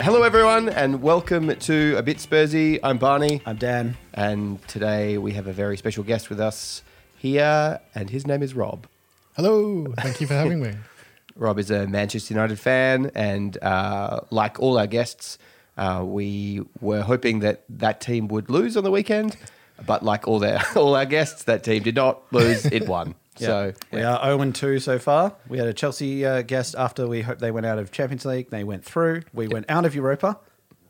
Uh, hello, everyone, and welcome to A Bit Spursy. I'm Barney, I'm Dan. and today we have a very special guest with us here, and his name is Rob. Hello, thank you for having me. Rob is a Manchester United fan, and uh, like all our guests, uh, we were hoping that that team would lose on the weekend, but like all their all our guests, that team did not lose; it won. So we are 0 and 2 so far. We had a Chelsea uh, guest after we hoped they went out of Champions League. They went through. We went out of Europa,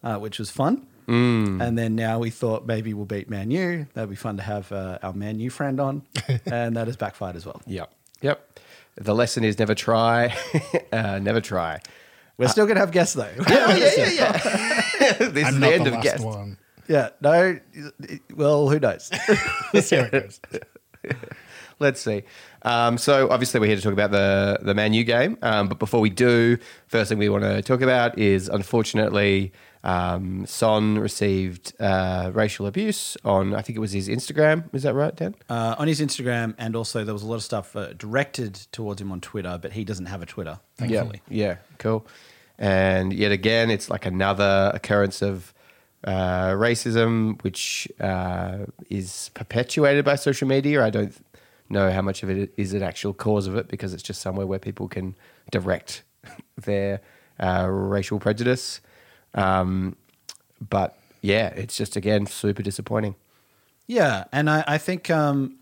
uh, which was fun. Mm. And then now we thought maybe we'll beat Man U. That'd be fun to have uh, our Man U friend on. and that has backfired as well. Yep. Yep. The lesson is never try, uh, never try. We're still going to have guests though. yeah, yeah, yeah. this I'm is the end the of last guest. one. yeah. No. Well, who knows? Let's see how it goes. Let's see. Um, so obviously we're here to talk about the the Man U game. Um, but before we do, first thing we want to talk about is unfortunately um, Son received uh, racial abuse on I think it was his Instagram. Is that right, Dan? uh, on his Instagram, and also there was a lot of stuff uh, directed towards him on Twitter, but he doesn't have a Twitter, thankfully. Yeah. Yeah. Cool. And yet again, it's like another occurrence of uh, racism, which uh, is perpetuated by social media. I don't know how much of it is an actual cause of it because it's just somewhere where people can direct their uh, racial prejudice. Um, but yeah, it's just again super disappointing. Yeah, and I, I think um,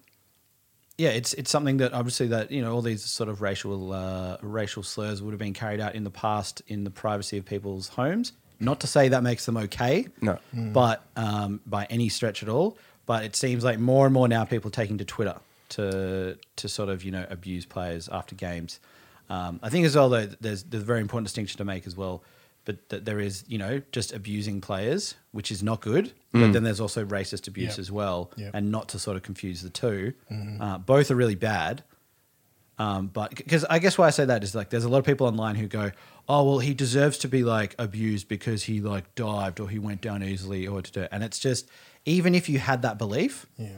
yeah, it's it's something that obviously that you know all these sort of racial uh, racial slurs would have been carried out in the past in the privacy of people's homes. Not to say that makes them okay, No. but um, by any stretch at all. But it seems like more and more now people are taking to Twitter to to sort of you know abuse players after games. Um, I think as well though there's there's a very important distinction to make as well. But that there is you know just abusing players, which is not good. But then there's also racist abuse Yep. as well, Yep. and not to sort of confuse the 2 Uh, both are really bad. Um, but because I guess why I say that is like there's a lot of people online who go, oh well, he deserves to be like abused because he like dived or he went down easily or to do, and it's just even if you had that belief Yeah.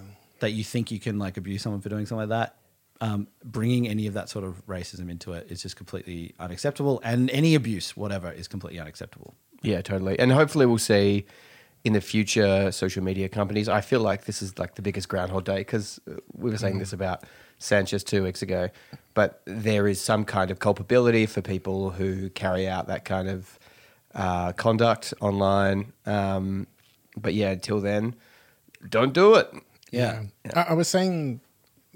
That you think you can like abuse someone for doing something like that, um, bringing any of that sort of racism into it is just completely unacceptable, and any abuse, whatever, is completely unacceptable. Yeah, totally. And hopefully we'll see in the future social media companies. I feel like this is like the biggest Groundhog Day because we were saying this about Sanchez two weeks ago. But there is some kind of culpability for people who carry out that kind of uh, conduct online. Um, but yeah, until then, don't do it. Yeah. I, I was saying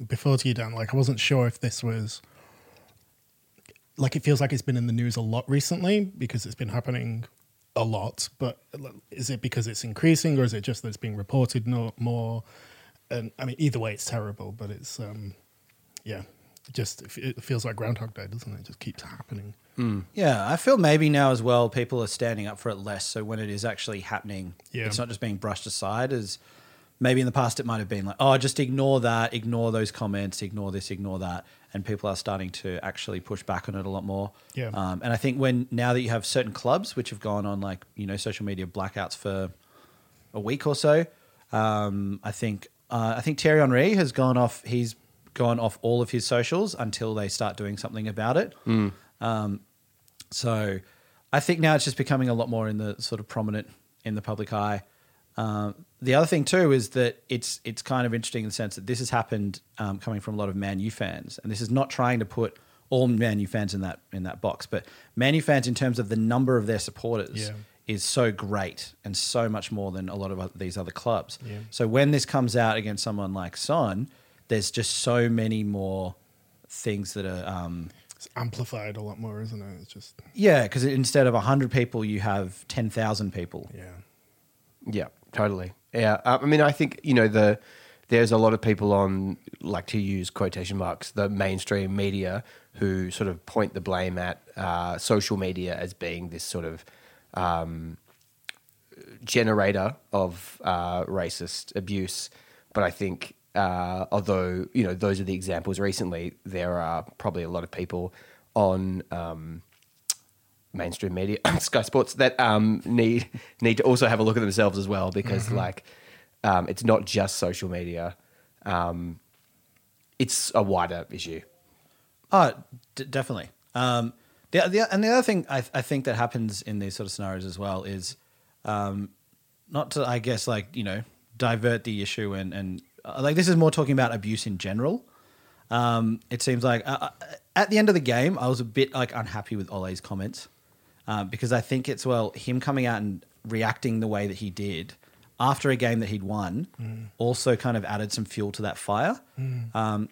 before to you, Dan, like I wasn't sure if this was like it feels like it's been in the news a lot recently because it's been happening a lot. But is it because it's increasing or is it just that it's being reported no, more? And I mean, either way, it's terrible. But it's um, yeah, just it, it feels like Groundhog Day, doesn't it? It just keeps happening. Yeah, I feel maybe now as well people are standing up for it less. So when it is actually happening, Yeah. it's not just being brushed aside as maybe in the past it might have been like, oh, just ignore that, ignore those comments, ignore this, ignore that. And people are starting to actually push back on it a lot more. Yeah. Um, and I think when now that you have certain clubs which have gone on like, you know, social media blackouts for a week or so, um, I think uh, I think Thierry Henry has gone off. He's gone off all of his socials until they start doing something about it. Um, so I think now it's just becoming a lot more in the sort of prominent in the public eye. Um, the other thing too is that it's it's kind of interesting in the sense that this has happened um, coming from a lot of Man U fans, and this is not trying to put all Man U fans in that in that box, but Man U fans in terms of the number of their supporters Yeah. is so great and so much more than a lot of oth- these other clubs. Yeah. So when this comes out against someone like Son, there's just so many more things that are um, It's amplified a lot more, isn't it? It's just yeah, because instead of hundred people, you have ten thousand people. yeah. Yeah, totally. Yeah, I mean, I think you know the there's a lot of people on like to use quotation marks the mainstream media who sort of point the blame at uh, social media as being this sort of um, generator of uh, racist abuse. But I think uh, although you know those are the examples recently, there are probably a lot of people on. Um, mainstream media, Sky Sports, that um, need need to also have a look at themselves as well because like um, it's not just social media, um, it's a wider issue. Oh, d- definitely. Um, The, the, and the other thing I, I think that happens in these sort of scenarios as well is um, not to, I guess, like, you know, divert the issue and, and uh, like this is more talking about abuse in general. Um, it seems like uh, uh, at the end of the game, I was a bit like unhappy with Ole's comments uh, because I think it's, well, him coming out and reacting the way that he did after a game that he'd won also kind of added some fuel to that fire. Um,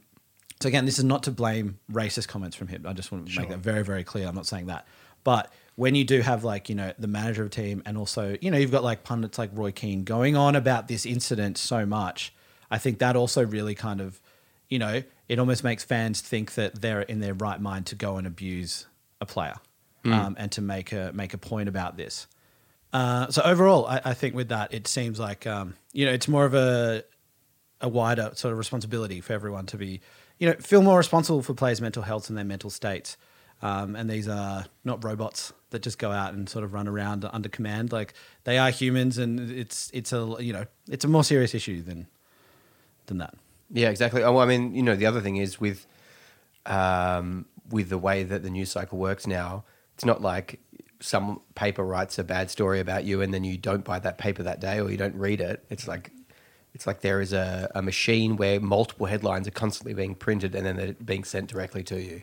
so again, this is not to blame racist comments from him. I just want to make that very, very clear. I'm not saying that. But when you do have like, you know, the manager of a team and also, you know, you've got like pundits like Roy Keane going on about this incident so much, I think that also really kind of, you know, it almost makes fans think that they're in their right mind to go and abuse a player um, and to make a make a point about this. Uh, so overall, I, I think with that, it seems like um, you know it's more of a a wider sort of responsibility for everyone to be, you know, feel more responsible for players' mental health and their mental states. Um, and these are not robots that just go out and sort of run around under command. Like they are humans, and it's it's a you know it's a more serious issue than than that. Yeah, exactly. Oh, well, I mean, you know, the other thing is with um, with the way that the news cycle works now, it's not like some paper writes a bad story about you and then you don't buy that paper that day or you don't read it. It's like it's like there is a, a machine where multiple headlines are constantly being printed and then they're being sent directly to you.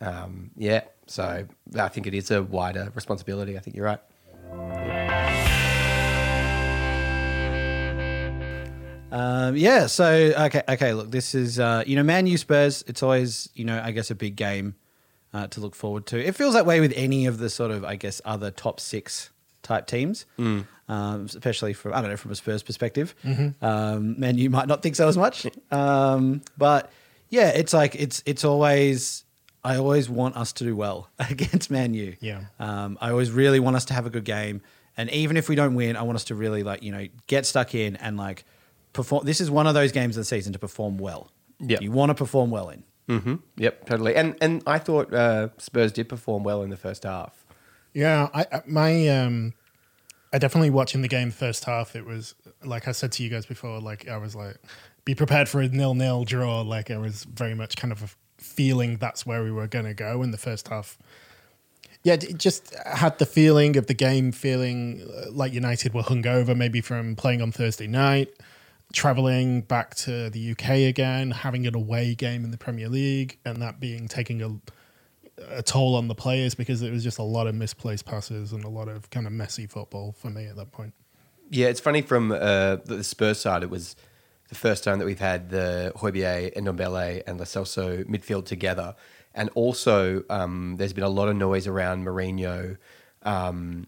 Um, yeah, so I think it is a wider responsibility. I think you're right. Um, yeah. So okay, okay. Look, this is uh, you know, Man U Spurs. It's always you know, I guess a big game uh, to look forward to. It feels that way with any of the sort of I guess other top six type teams, um, especially from I don't know from a Spurs perspective. Um, Man U might not think so as much, um, but yeah, it's like it's it's always. I always want us to do well against Man U. Yeah. Um, I always really want us to have a good game, and even if we don't win, I want us to really like you know get stuck in and like perform. This is one of those games of the season to perform well. Yeah. you want to perform well in. Hmm Yep, totally. And and I thought uh, Spurs did perform well in the first half. Yeah, I I- my um, I definitely watching the game first half. It was like I said to you guys before. Like I was like, be prepared for a nil nil draw. Like I was very much kind of feeling that's where we were going to go in the first half. Yeah, it just had the feeling of the game feeling uh, like United were hungover, maybe from playing on Thursday night, traveling back to the UK again, having an away game in the Premier League, and that being taking a a toll on the players because it was just a lot of misplaced passes and a lot of kind of messy football for me at that point. Yeah, it's funny from uh, the Spurs side. It was the first time that we've had the Højbjerg, Ndombele, and Lo Celso midfield together, and also um, there's been a lot of noise around Mourinho um,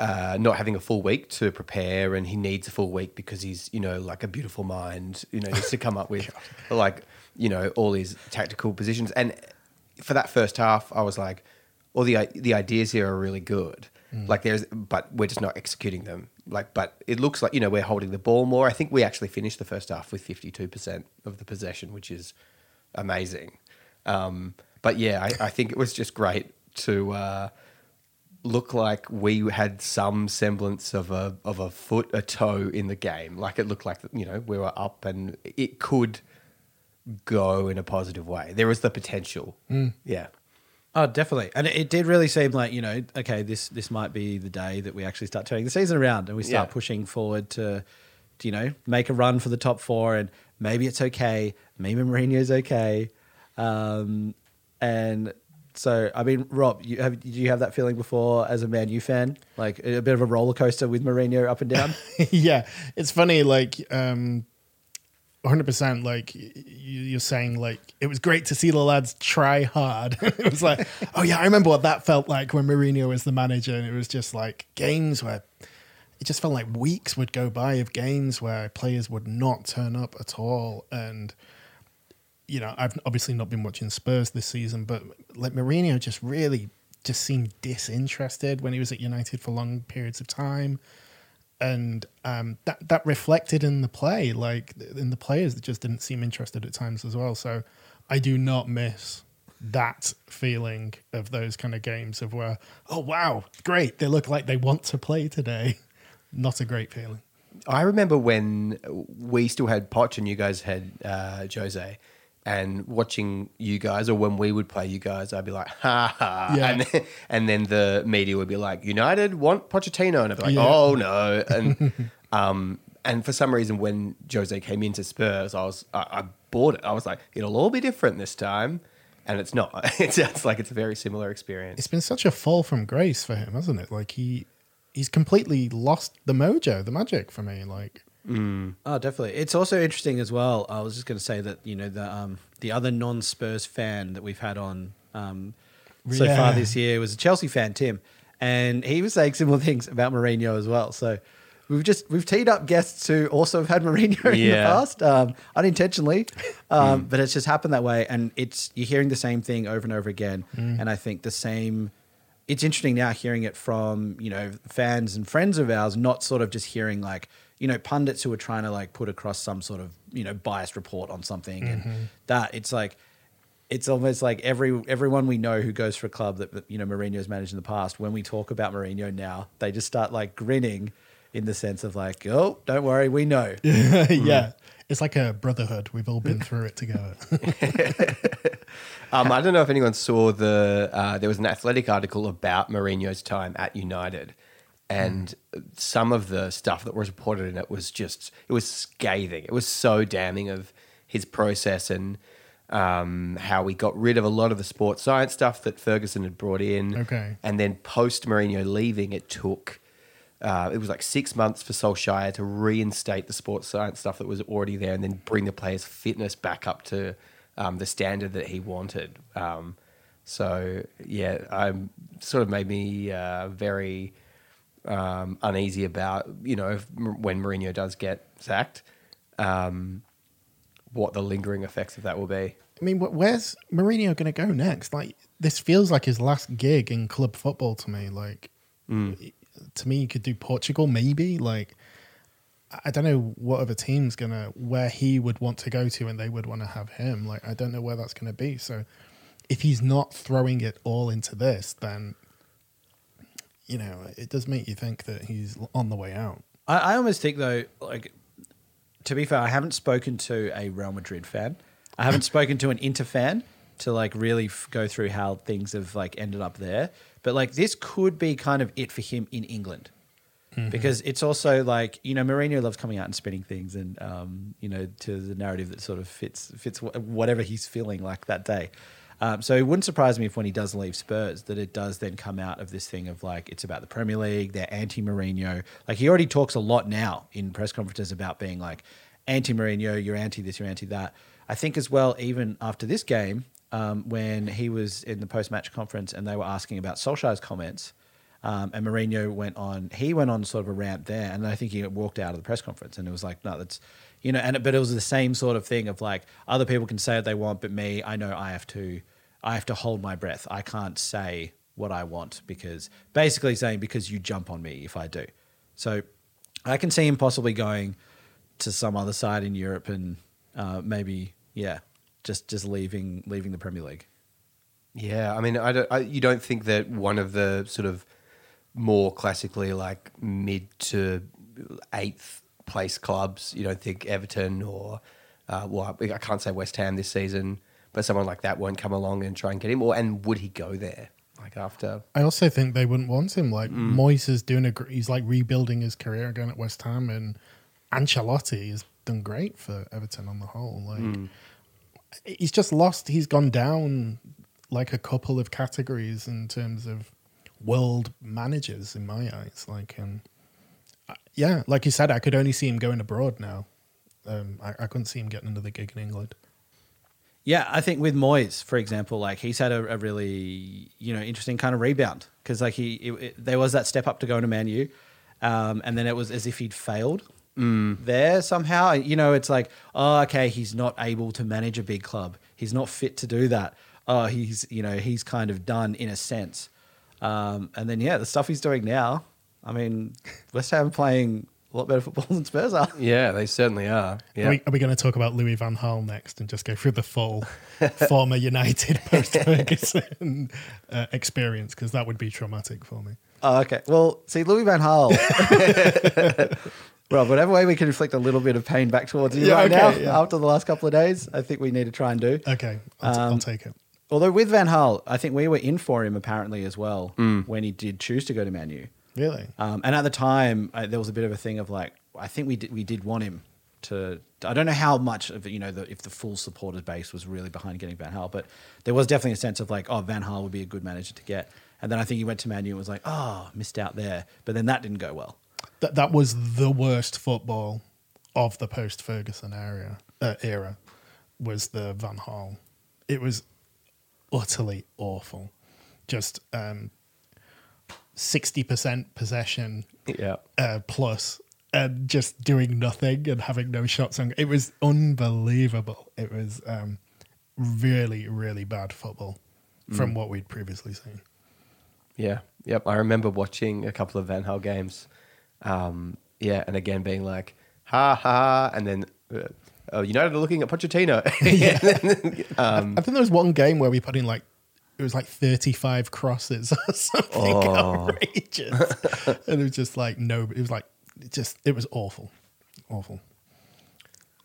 uh, not having a full week to prepare, and he needs a full week because he's you know like a beautiful mind, you know, needs to come up with like you know all these tactical positions. And for that first half, I was like, all the the ideas here are really good. Like there's, but we're just not executing them. Like, but it looks like you know we're holding the ball more. I think we actually finished the first half with fifty two percent of the possession, which is amazing. Um, but yeah, I, I think it was just great to uh, look like we had some semblance of a of a foot, a toe in the game. Like it looked like you know we were up and it could go in a positive way. There was the potential. Yeah. Oh, definitely, and it, it did really seem like you know, okay, this this might be the day that we actually start turning the season around and we start Yeah. pushing forward to, to, you know, make a run for the top four, and maybe it's okay, maybe Mourinho's okay, um, and so I mean, Rob, you have you have that feeling before as a Man U fan, like a bit of a roller coaster with Mourinho up and down? yeah, it's funny. Like, um, 100%. Like, you're saying, like, it was great to see the lads try hard. it was like, oh, yeah, I remember what that felt like when Mourinho was the manager. And it was just like games where it just felt like weeks would go by of games where players would not turn up at all. And, you know, I've obviously not been watching Spurs this season, but like Mourinho just really just seemed disinterested when he was at United for long periods of time and um, that that reflected in the play, like in the players that just didn't seem interested at times as well. So I do not miss that feeling of those kind of games of where, oh wow, great, they look like they want to play today. Not a great feeling. I remember when we still had Poch and you guys had uh, Jose, and watching you guys, or when we would play you guys, I'd be like, ha ha. Yeah. And, then, and then the media would be like, United want Pochettino. And I'd be like, Yeah. oh no. And, um, and for some reason, when Jose came into Spurs, I was, I, I bought it. I was like, it'll all be different this time. And it's not. It's, it's like it's a very similar experience. It's been such a fall from grace for him, hasn't it? Like he he's completely lost the mojo, the magic for me. Like Oh, definitely. It's also interesting as well. I was just going to say that you know the um, the other non Spurs fan that we've had on um, so Yeah. far this year was a Chelsea fan, Tim, and he was saying similar things about Mourinho as well. So we've just we've teed up guests who also have had Mourinho in the past, um, unintentionally, um, but it's just happened that way, and it's you're hearing the same thing over and over again, and I think the same it's interesting now hearing it from you know fans and friends of ours not sort of just hearing like you know pundits who are trying to like put across some sort of you know biased report on something and that it's like it's almost like every everyone we know who goes for a club that that, you know Mourinho's managed in the past when we talk about Mourinho now they just start like grinning in the sense of like oh don't worry we know yeah. It's like a brotherhood. We've all been through it together. Um, I don't know if anyone saw the. Uh, there was an athletic article about Mourinho's time at United, and some of the stuff that was reported in it was just it was scathing. It was so damning of his process and um, how we got rid of a lot of the sports science stuff that Ferguson had brought in. Okay. and then post Mourinho leaving, it took. Uh, it was like six months for Solskjaer to reinstate the sports science stuff that was already there, and then bring the players' fitness back up to um, the standard that he wanted. Um, so yeah, I'm sort of made me uh, very um, uneasy about you know if, when Mourinho does get sacked, um, what the lingering effects of that will be. I mean, where's Mourinho going to go next? Like, this feels like his last gig in club football to me. Like, to me, you could do Portugal, maybe. Like, I- I don't know what other team's going to, where he would want to go to and they would want to have him. Like, I don't know where that's going to be. So, if he's not throwing it all into this, then, you know, it does make you think that he's on the way out. I, I almost think though, like to be fair, I haven't spoken to a Real Madrid fan. I haven't spoken to an Inter fan to like really f- go through how things have like ended up there. But like this could be kind of it for him in England. Because it's also like you know Mourinho loves coming out and spinning things and um, you know to the narrative that sort of fits fits whatever he's feeling like that day. Um, so it wouldn't surprise me if when he does leave Spurs that it does then come out of this thing of like it's about the Premier League, they're anti Mourinho. Like he already talks a lot now in press conferences about being like anti Mourinho, you're anti this, you're anti that. I think as well, even after this game, um, when he was in the post match conference and they were asking about Solskjaer's comments, um, and Mourinho went on, he went on sort of a rant there, and I think he walked out of the press conference, and it was like, no, that's, you know, and it- but it was the same sort of thing of like other people can say what they want, but me, I know I have to, I have to hold my breath. I can't say what I want because basically saying because you jump on me if I do. So I can see him possibly going to some other side in Europe and uh, maybe yeah, just just leaving leaving the Premier League. Yeah, I mean, I don't, I, you don't think that one of the sort of more classically like mid to eighth place clubs, you don't think Everton or, uh, well, I can't say West Ham this season, but someone like that won't come along and try and get him, or and would he go there like after? I also think they wouldn't want him. Like Moyes is doing a, gr- he's like rebuilding his career again at West Ham, and Ancelotti has done great for Everton on the whole. Like he's just lost. He's gone down like a couple of categories in terms of world managers in my eyes. Like, um, yeah, like you said, I could only see him going abroad now. Um, I, I couldn't see him getting another gig in England. Yeah, I think with Moyes, for example, like he's had a, a really you know interesting kind of rebound because like he it, it- there was that step up to go to Man U, um, and then it was as if he'd failed there somehow. You know, it's like oh okay, he's not able to manage a big club. He's not fit to do that. Oh, he's you know he's kind of done in a sense. Um, and then yeah, the stuff he's doing now. I mean, West Ham playing a lot better football than Spurs are. Yeah, they certainly are. Yeah. Are we, are we going to talk about Louis Van Gaal next and just go through the full former United post Ferguson uh, experience? Because that would be traumatic for me. Oh, okay. Well, see, Louis Van Gaal Rob, whatever way we can inflict a little bit of pain back towards you Yeah, right okay, now, yeah. after the last couple of days, I think we need to try and do. Okay, I'll, t- I'll take it. Although with Van Gaal, I think we were in for him apparently as well when he did choose to go to Man U. Really? Um, and at the time, uh, there was a bit of a thing of like, I think we did, we did want him to. I don't know how much of it, you know, the, if the full supporters base was really behind getting Van Gaal, but there was definitely a sense of like, oh, Van Gaal would be a good manager to get. And then I think he went to Man U and was like, oh, missed out there. But then that didn't go well. That that was the worst football of the post Ferguson area uh, era. Was the Van Gaal? It was utterly awful. Just um, sixty percent possession Yeah. uh, plus, and just doing nothing and having no shots on. It was unbelievable. It was um, really, really bad football from what we'd previously seen. Yeah. Yep. I remember watching a couple of Van Gaal games. Um, yeah, and again being like, ha ha, and then uh, oh, United are looking at Pochettino. Um, I think there was one game where we put in like it was like thirty-five crosses or something Oh. outrageous, and it was just like no, it was like it just it was awful, awful.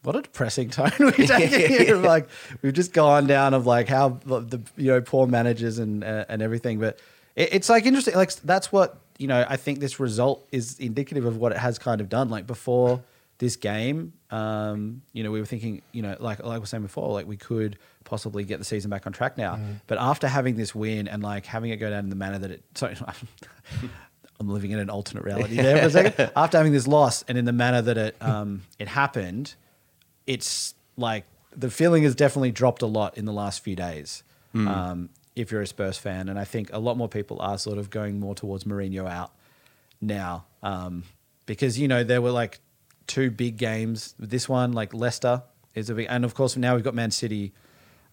What a depressing tone we're taking here. Like we've just gone down of like how the, the you know poor managers and uh, and everything. But it, it's like interesting. Like that's what you know. I think this result is indicative of what it has kind of done. Like before this game, um, you know, we were thinking, you know, like like I was saying before, like we could possibly get the season back on track now. But after having this win and like having it go down in the manner that it, sorry. I'm living in an alternate reality there for a second. After having this loss and in the manner that it um, it happened, it's like the feeling has definitely dropped a lot in the last few days. Um, if you're a Spurs fan, and I think a lot more people are sort of going more towards Mourinho out now, um, because you know there were like two big games. This one, like Leicester, is a big, and of course now we've got Man City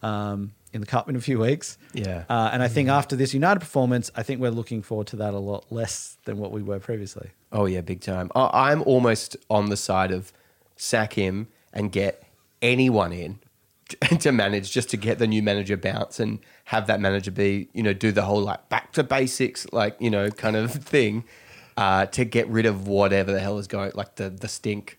um, in the cup in a few weeks. Yeah. uh, and I think after this United performance, I think we're looking forward to that a lot less than what we were previously. Oh yeah, big time. I- I'm almost on the side of sack him and get anyone in to manage, just to get the new manager bounce and have that manager be, you know, do the whole like back to basics, like you know, kind of thing, uh, to get rid of whatever the hell is going, like the the stink.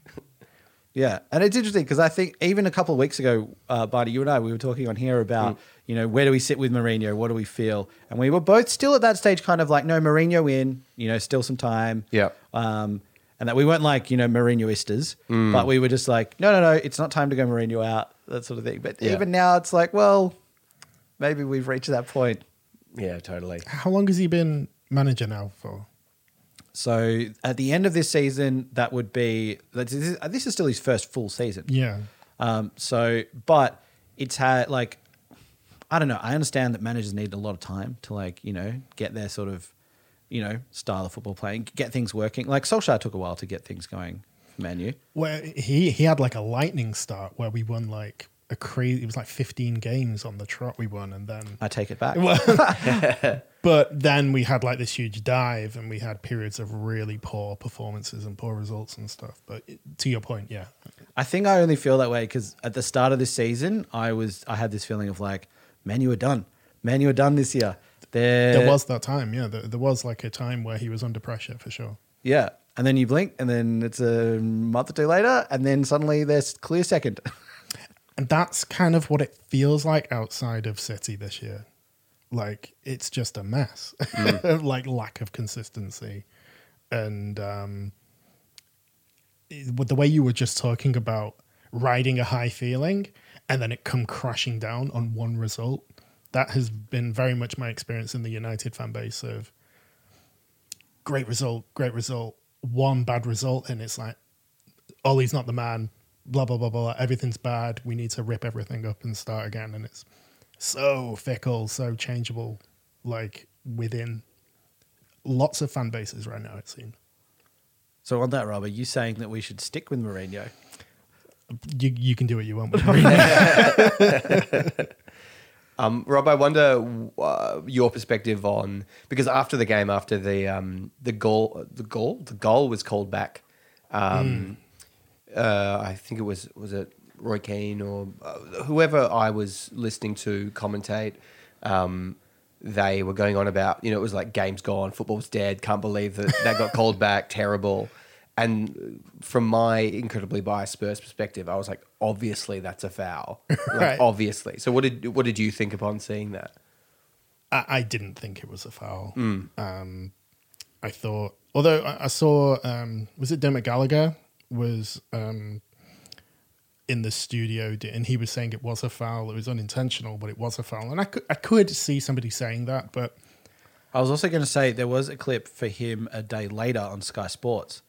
Yeah, and it's interesting because I think even a couple of weeks ago, uh, Barty, you and I, we were talking on here about you know where do we sit with Mourinho, what do we feel, and we were both still at that stage, kind of like no Mourinho in, you know, still some time. Yeah. Um, and that we weren't like you know Mourinhoistas, but we were just like, no, no, no, it's not time to go Mourinho out, that sort of thing. But Yeah. even now, it's like, well, maybe we've reached that point. Yeah, totally. How long has he been manager now for? So at the end of this season, that would be this is, this is still his first full season. Yeah, Um, so, but it's had like, I don't know. I understand that managers need a lot of time to like, you know, get their sort of, you know, style of football playing, get things working. Like Solskjaer took a while to get things going Man U. where he he had like a lightning start where we won like a crazy. It was like fifteen games on the trot we won, and then I take it back. but then we had like this huge dive, and we had periods of really poor performances and poor results and stuff. But it- to your point, yeah, I think I only feel that way because at the start of this season, I was I had this feeling of like, Man U are done. Man U are done this year. They're, there was that time. Yeah, there, there was like a time where he was under pressure for sure. yeah. And then you blink, and then it's a month or two later, and then suddenly there's clear second. And that's kind of what it feels like outside of City this year. Like it's just a mess, like lack of consistency, and um, the way you were just talking about riding a high feeling and then it come crashing down on one result. That has been very much my experience in the United fan base of great result, great result, one bad result, and it's like Ole's not the man, blah blah blah blah. Everything's bad. We need to rip everything up and start again. And it's so fickle, so changeable, like within lots of fan bases right now. It seems so on that, Rob, are you saying that we should stick with Mourinho? you you can do what you want. With Mourinho. Um, Rob, I wonder uh, your perspective on because after the game, after the um, the goal, the goal, the goal was called back. Um, uh, I think it was was it Roy Keane or uh, whoever I was listening to commentate. Um, they were going on about you know it was like game's gone, football's dead. Can't believe that that got called back. Terrible. And from my incredibly biased Spurs perspective, I was like, obviously that's a foul, like, Right. obviously. So what did what did you think upon seeing that? I, I didn't think it was a foul. Hmm. Um, I thought, although I, I saw, um, was it Dermot Gallagher was um, in the studio and he was saying it was a foul. It was unintentional, but it was a foul. And I could, I could see somebody saying that, but I was also going to say there was a clip for him a day later on Sky Sports.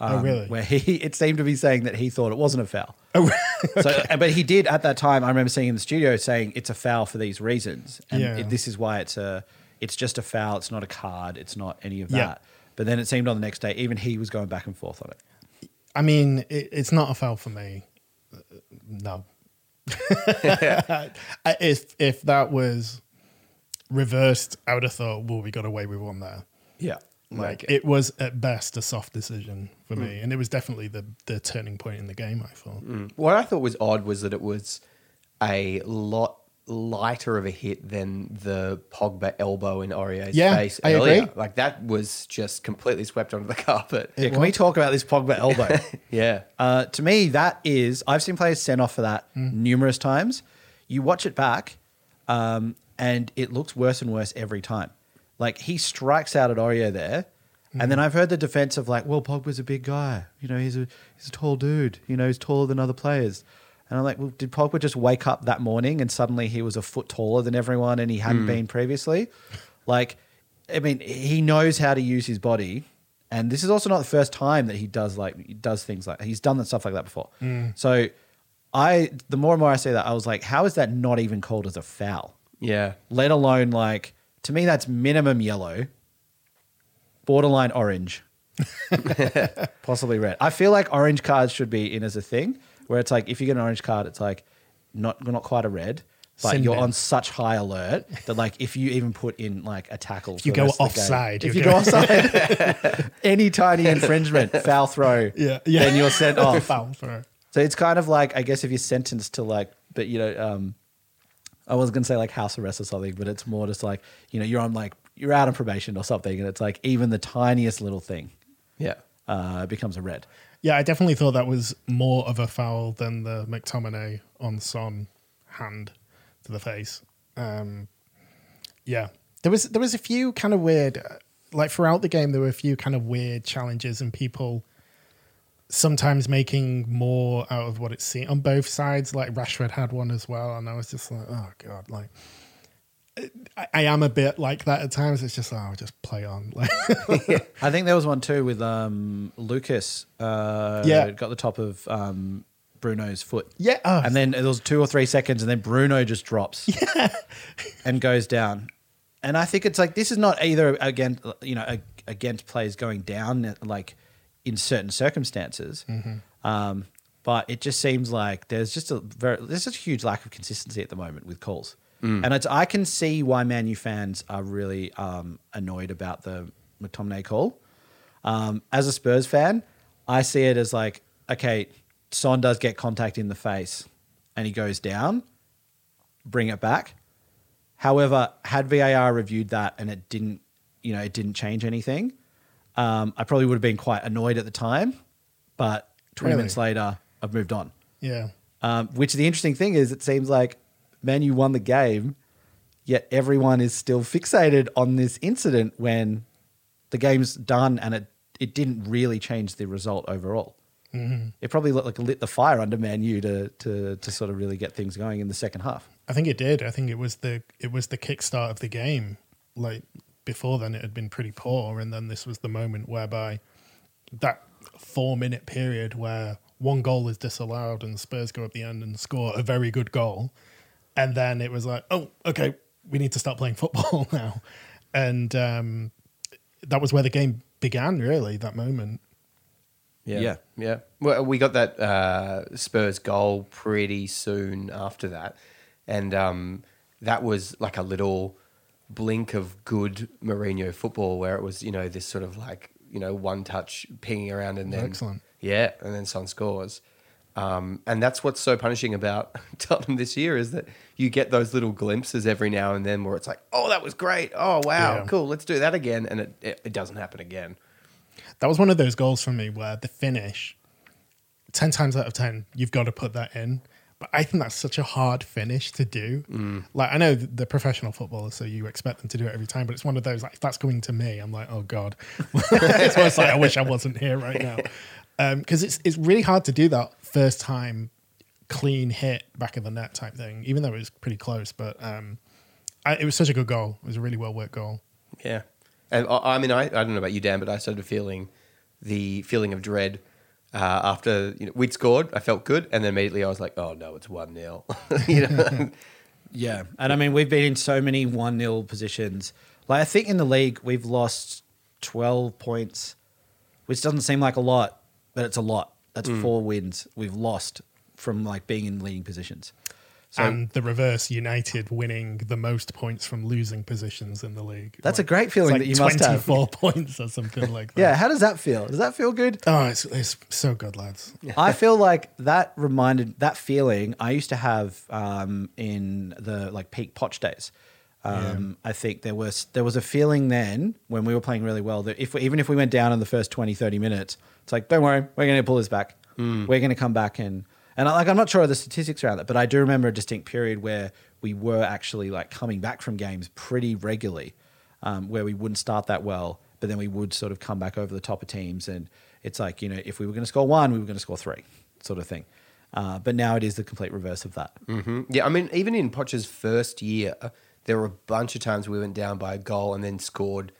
Oh, um, really? Where he, it seemed to be saying that he thought it wasn't a foul. oh, So, but he did at that time. I remember seeing in the studio saying it's a foul for these reasons, and Yeah. it- this is why it's a, it's just a foul. It's not a card. It's not any of that. Yeah. But then it seemed on the next day, even he was going back and forth on it. I mean, it, it's not a foul for me. No. If if that was reversed, I would have thought, well, we got away with one there. Yeah, Like it was at best a soft decision for me, mm. and it was definitely the the turning point in the game. I thought. Mm. What I thought was odd was that it was a lot lighter of a hit than the Pogba elbow in Aurier's Yeah, face I earlier. agree. Like that was just completely swept under the carpet. Yeah, can we talk about this Pogba elbow? yeah. Uh, to me, that is I've seen players sent off for that numerous times. You watch it back, um, and it looks worse and worse every time. Like he strikes out at Aurier there, and then I've heard the defense of like, well, Pogba's a big guy. You know, he's a he's a tall dude. You know, he's taller than other players. And I'm like, well, did Pogba just wake up that morning and suddenly he was a foot taller than everyone and he hadn't hmm. been previously? Like, I mean, he knows how to use his body, and this is also not the first time that he does like he does things like he's done that stuff like that before. Hmm. So, I the more and more I see that, I was like, how is that not even called as a foul? Yeah. Let alone like to me, that's minimum yellow, borderline orange, possibly red. I feel like orange cards should be in as a thing where it's like if you get an orange card, it's like not not quite a red. But Sin you're bin. on such high alert that, like, if you even put in like a tackle, you for the go rest of the game- offside, if you're go offside, any tiny infringement, foul throw, Yeah, yeah. then you're sent off. foul throw. So it's kind of like I guess if you're sentenced to like, but you know, um, I was gonna say like house arrest or something, but it's more just like you know you're on like you're out on probation or something, and it's like even the tiniest little thing Yeah. uh, becomes a red. Yeah, I definitely thought that was more of a foul than the McTominay on Son hand to the face. Um, yeah, there was there was a few kind of weird, uh, like throughout the game, there were a few kind of weird challenges and people sometimes making more out of what it seemed on both sides. Like Rashford had one as well, and I was just like, oh god, like. I, I am a bit like that at times. It's just, oh, just play on. I think there was one too with um, Lucas. Uh, Yeah. got the top of um, Bruno's foot. yeah, oh, and then there was two or three seconds, and then Bruno just drops and goes down. And I think it's like this is not either against you know against players going down like in certain circumstances, um, but it just seems like there's just a very there's just a huge lack of consistency at the moment with calls, and it's I can see why Man U fans are really um, annoyed about the McTominay call. Um, as a Spurs fan, I see it as like, okay, Son does get contact in the face and he goes down, bring it back. However, had VAR reviewed that and it didn't, you know, it didn't change anything, um, I probably would have been quite annoyed at the time. But 20 Really? minutes later, I've moved on. yeah. Um, which the interesting thing is, it seems like Man U won the game, yet everyone is still fixated on this incident when the game's done and it, it didn't really change the result overall. Mm-hmm. It probably lit, like lit the fire under Man U to, to to sort of really get things going in the second half. I think it did. I think it was the it was the kickstart of the game. Like before then, it had been pretty poor, and then this was the moment whereby that four minute period where one goal is disallowed and Spurs go up the end and score a very good goal, and then it was like, oh, okay, we need to start playing football now, and um, that was where the game began. Really, that moment. Yeah. Yeah. Yeah. Well, we got that uh, Spurs goal pretty soon after that. And um, that was like a little blink of good Mourinho football where it was, you know, this sort of like, you know, one touch pinging around and then. Excellent. Yeah. And then Son scores. Um, and that's what's so punishing about Tottenham this year is that you get those little glimpses every now and then where it's like, oh, that was great. Oh, wow, Yeah. cool. Let's do that again. And it, it, it doesn't happen again. that was one of those goals for me where the finish, ten times out of ten, you've got to put that in. But I think that's such a hard finish to do. Like I know the professional footballers, so you expect them to do it every time, but it's one of those like if that's going to me, I'm like, oh god, it's almost like I wish I wasn't here right now, because it's it's really hard to do that first time clean hit back of the net type thing, even though it was pretty close. But um, I, it was such a good goal. It was a really well worked goal. Yeah, and I, I mean, I, I don't know about you, Dan, but I started feeling the feeling of dread uh, after you know we'd scored. I felt good, and then immediately I was like, "Oh no, it's one 0 You know, Yeah, and I mean we've been in so many one 0 positions. Like I think in the league we've lost twelve points, which doesn't seem like a lot, but it's a lot. That's four wins we've lost from like being in leading positions. So and the reverse, United winning the most points from losing positions in the league. That's a great feeling it's that you must have. Twenty-four points or something like that. yeah, how does that feel? Does that feel good? Oh, it's, it's so good, lads. I feel like that reminded that feeling I used to have um, in the like peak Poch days. Um, I think there was there was a feeling then when we were playing really well that if we, even if we went down in the first 20, 30 minutes, it's like don't worry, we're going to pull this back. We're going to come back and and like I'm not sure of the statistics around that, but I do remember a distinct period where we were actually like coming back from games pretty regularly, um, where we wouldn't start that well, but then we would sort of come back over the top of teams, and it's like you know if we were going to score one, we were going to score three, sort of thing. Uh, but now it is the complete reverse of that. yeah. I mean, even in Poch's first year, there were a bunch of times we went down by a goal and then scored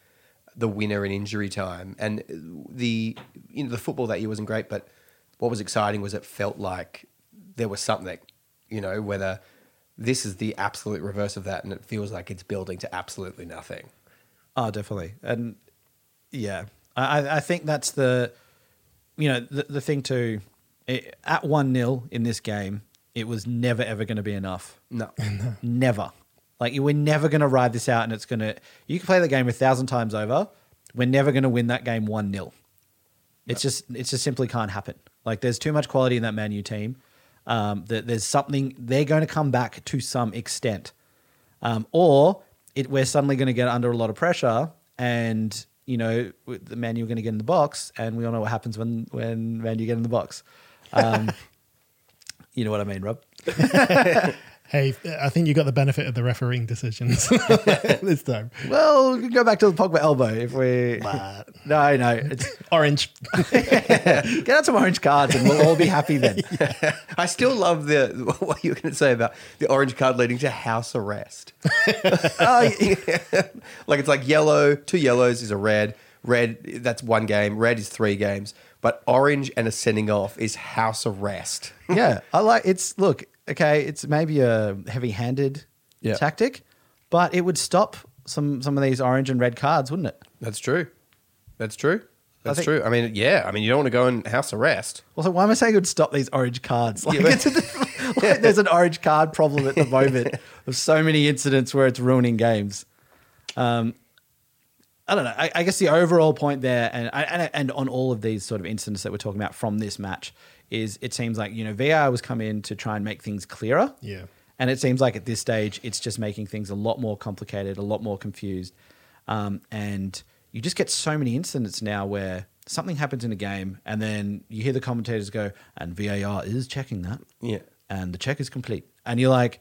the winner in injury time. And the you know the football that year wasn't great, but what was exciting was it felt like there was something. You know, whether this is the absolute reverse of that, and it feels like it's building to absolutely nothing. Oh, definitely, and yeah, I, I- think that's the, you know, the, the thing too. It, at one 0 in this game, it was never ever going to be enough. No. Never. Like we're never going to ride this out, and it's going to. You can play the game a thousand times over. We're never going to win that game one 0 It's just it just simply can't happen. Like there's too much quality in that Man U team. Um, that there's something they're going to come back to some extent, um, or it, we're suddenly going to get under a lot of pressure, and you know the Man U are going to get in the box, and we all know what happens when when Man U get in the box. Um, you know what I mean, Rob? Hey, I think you got the benefit of the refereeing decisions this time. Well, we can go back to the Pogba elbow if we. No, no, it's Orange. get out some orange cards and we'll all be happy then. I still love the what you were going to say about the orange card leading to house arrest. Oh, yeah. like it's like yellow, two yellows is a red. Red, that's one game. Red is three games. But orange and a sending off is house arrest. yeah, I like it's look okay. It's maybe a heavy-handed Yeah. tactic, but it would stop some some of these orange and red cards, wouldn't it? That's true. That's true. That's think- true. I mean, yeah. I mean, you don't want to go in house arrest. Also, why am I saying it would stop these orange cards? Like, Yeah, a- like there's an orange card problem at the moment of so many incidents where it's ruining games. Um, I don't know. I, I guess the overall point there, and, and and on all of these sort of incidents that we're talking about from this match, is it seems like you know VAR was come in to try and make things clearer. Yeah. And it seems like at this stage, it's just making things a lot more complicated, a lot more confused. Um, and you just get so many incidents now where something happens in a game, and then you hear the commentators go, and VAR is checking that. Yeah. And the check is complete. And you're like,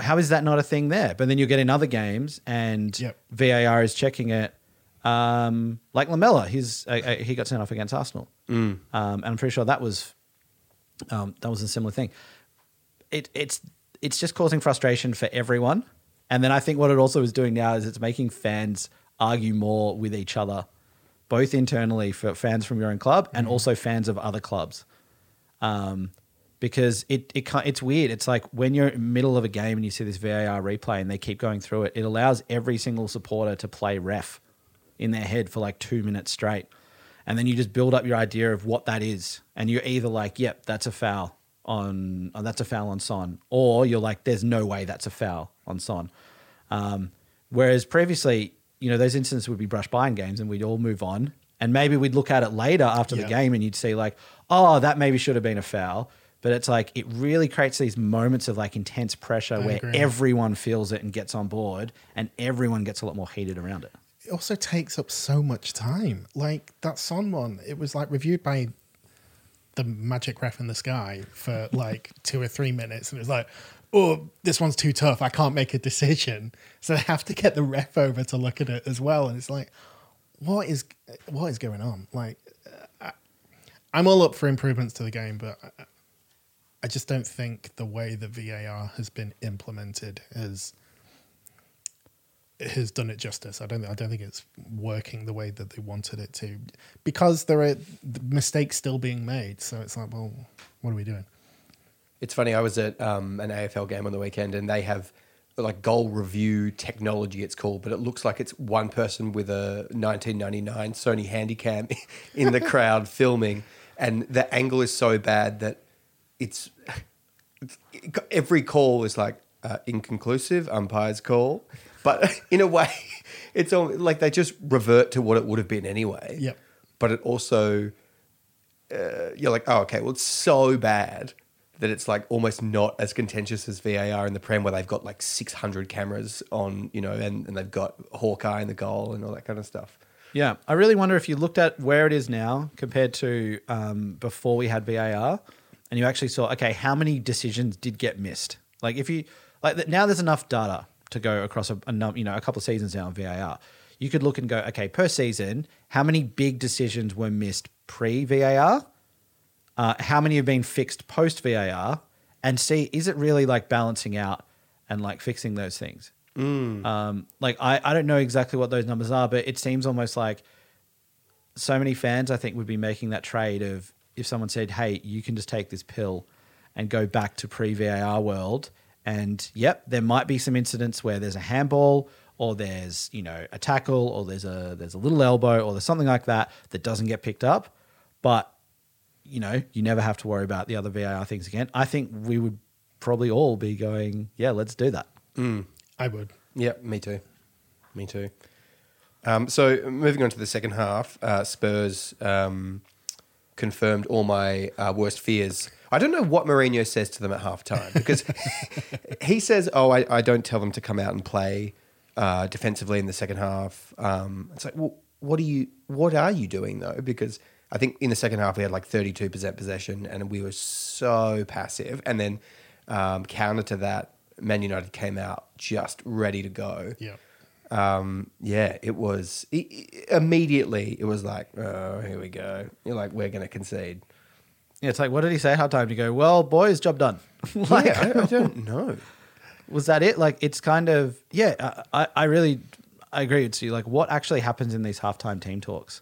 how is that not a thing there? But then you get in other games, and Yep. VAR is checking it. Um, like Lamela, he's uh, uh, he got sent off against Arsenal, um, and I'm pretty sure that was um, that was a similar thing. It, it's it's just causing frustration for everyone, and then I think what it also is doing now is it's making fans argue more with each other, both internally for fans from your own club and also fans of other clubs. Um, because it, it can't, it's weird. It's like when you're in the middle of a game and you see this VAR replay and they keep going through it, it allows every single supporter to play ref in their head for like two minutes straight. And then you just build up your idea of what that is. And you're either like, yep, that's a foul on, oh, that's a foul on Son. Or you're like, there's no way that's a foul on Son. Um, whereas previously, you know, those incidents would be brushed by in games and we'd all move on. And maybe we'd look at it later after the game and you'd see like, oh, that maybe should have been a foul. But it's like it really creates these moments of like intense pressure I where agree. everyone feels it and gets on board and everyone gets a lot more heated around it. It also takes up so much time. Like that Son one, it was like reviewed by the magic ref in the sky for like two or three minutes, and it was like, oh, this one's too tough. I can't make a decision, so they have to get the ref over to look at it as well. And it's like, what is what is going on? Like, uh, I'm all up for improvements to the game, but I, I just don't think the way the VAR has been implemented has has done it justice. I don't. I don't think it's working the way that they wanted it to, because there are mistakes still being made. So it's like, well, what are we doing? It's funny. I was at um, an AFL game on the weekend, and they have like goal review technology. It's called, but it looks like it's one person with a 1999 Sony Handycam in the crowd filming, and the angle is so bad that it's, it's every call is like uh, inconclusive umpire's call, but in a way, it's all, like they just revert to what it would have been anyway. Yep. But it also, uh, you're like, oh, okay, well, it's so bad that it's like almost not as contentious as VAR in the Prem, where they've got like 600 cameras on, you know, and, and they've got Hawkeye in the goal and all that kind of stuff. Yeah, I really wonder if you looked at where it is now compared to um, before we had VAR, and you actually saw, okay, how many decisions did get missed? Like if you like now, there's enough data to go across a, a num- you know a couple of seasons now in VAR. You could look and go, okay, per season, how many big decisions were missed pre VAR? Uh, how many have been fixed post VAR? And see, is it really like balancing out and like fixing those things? Um, like I, I don't know exactly what those numbers are, but it seems almost like so many fans I think would be making that trade of if someone said, "Hey, you can just take this pill and go back to pre VAR world," and yep, there might be some incidents where there's a handball or there's you know a tackle or there's a there's a little elbow or there's something like that that doesn't get picked up, but you know you never have to worry about the other VAR things again. I think we would probably all be going, "Yeah, let's do that." I would. Yeah, me too. Me too. Um, so moving on to the second half, uh, Spurs um, confirmed all my uh, worst fears. I don't know what Mourinho says to them at halftime because he says, "Oh, I, I don't tell them to come out and play uh, defensively in the second half." Um, it's like, well, what are you? What are you doing though? Because I think in the second half we had like thirty-two percent possession, and we were so passive. And then um, counter to that, Man United came out just ready to go Yeah. Um, yeah, it was i i- immediately. It was like, oh, here we go. You're like, we're going to concede. Yeah, it's like, what did he say? How time to go? Well, boys, job done. like, yeah, I, I don't know. was that it? Like, it's kind of yeah. I, I really I agree with you. Like, what actually happens in these halftime team talks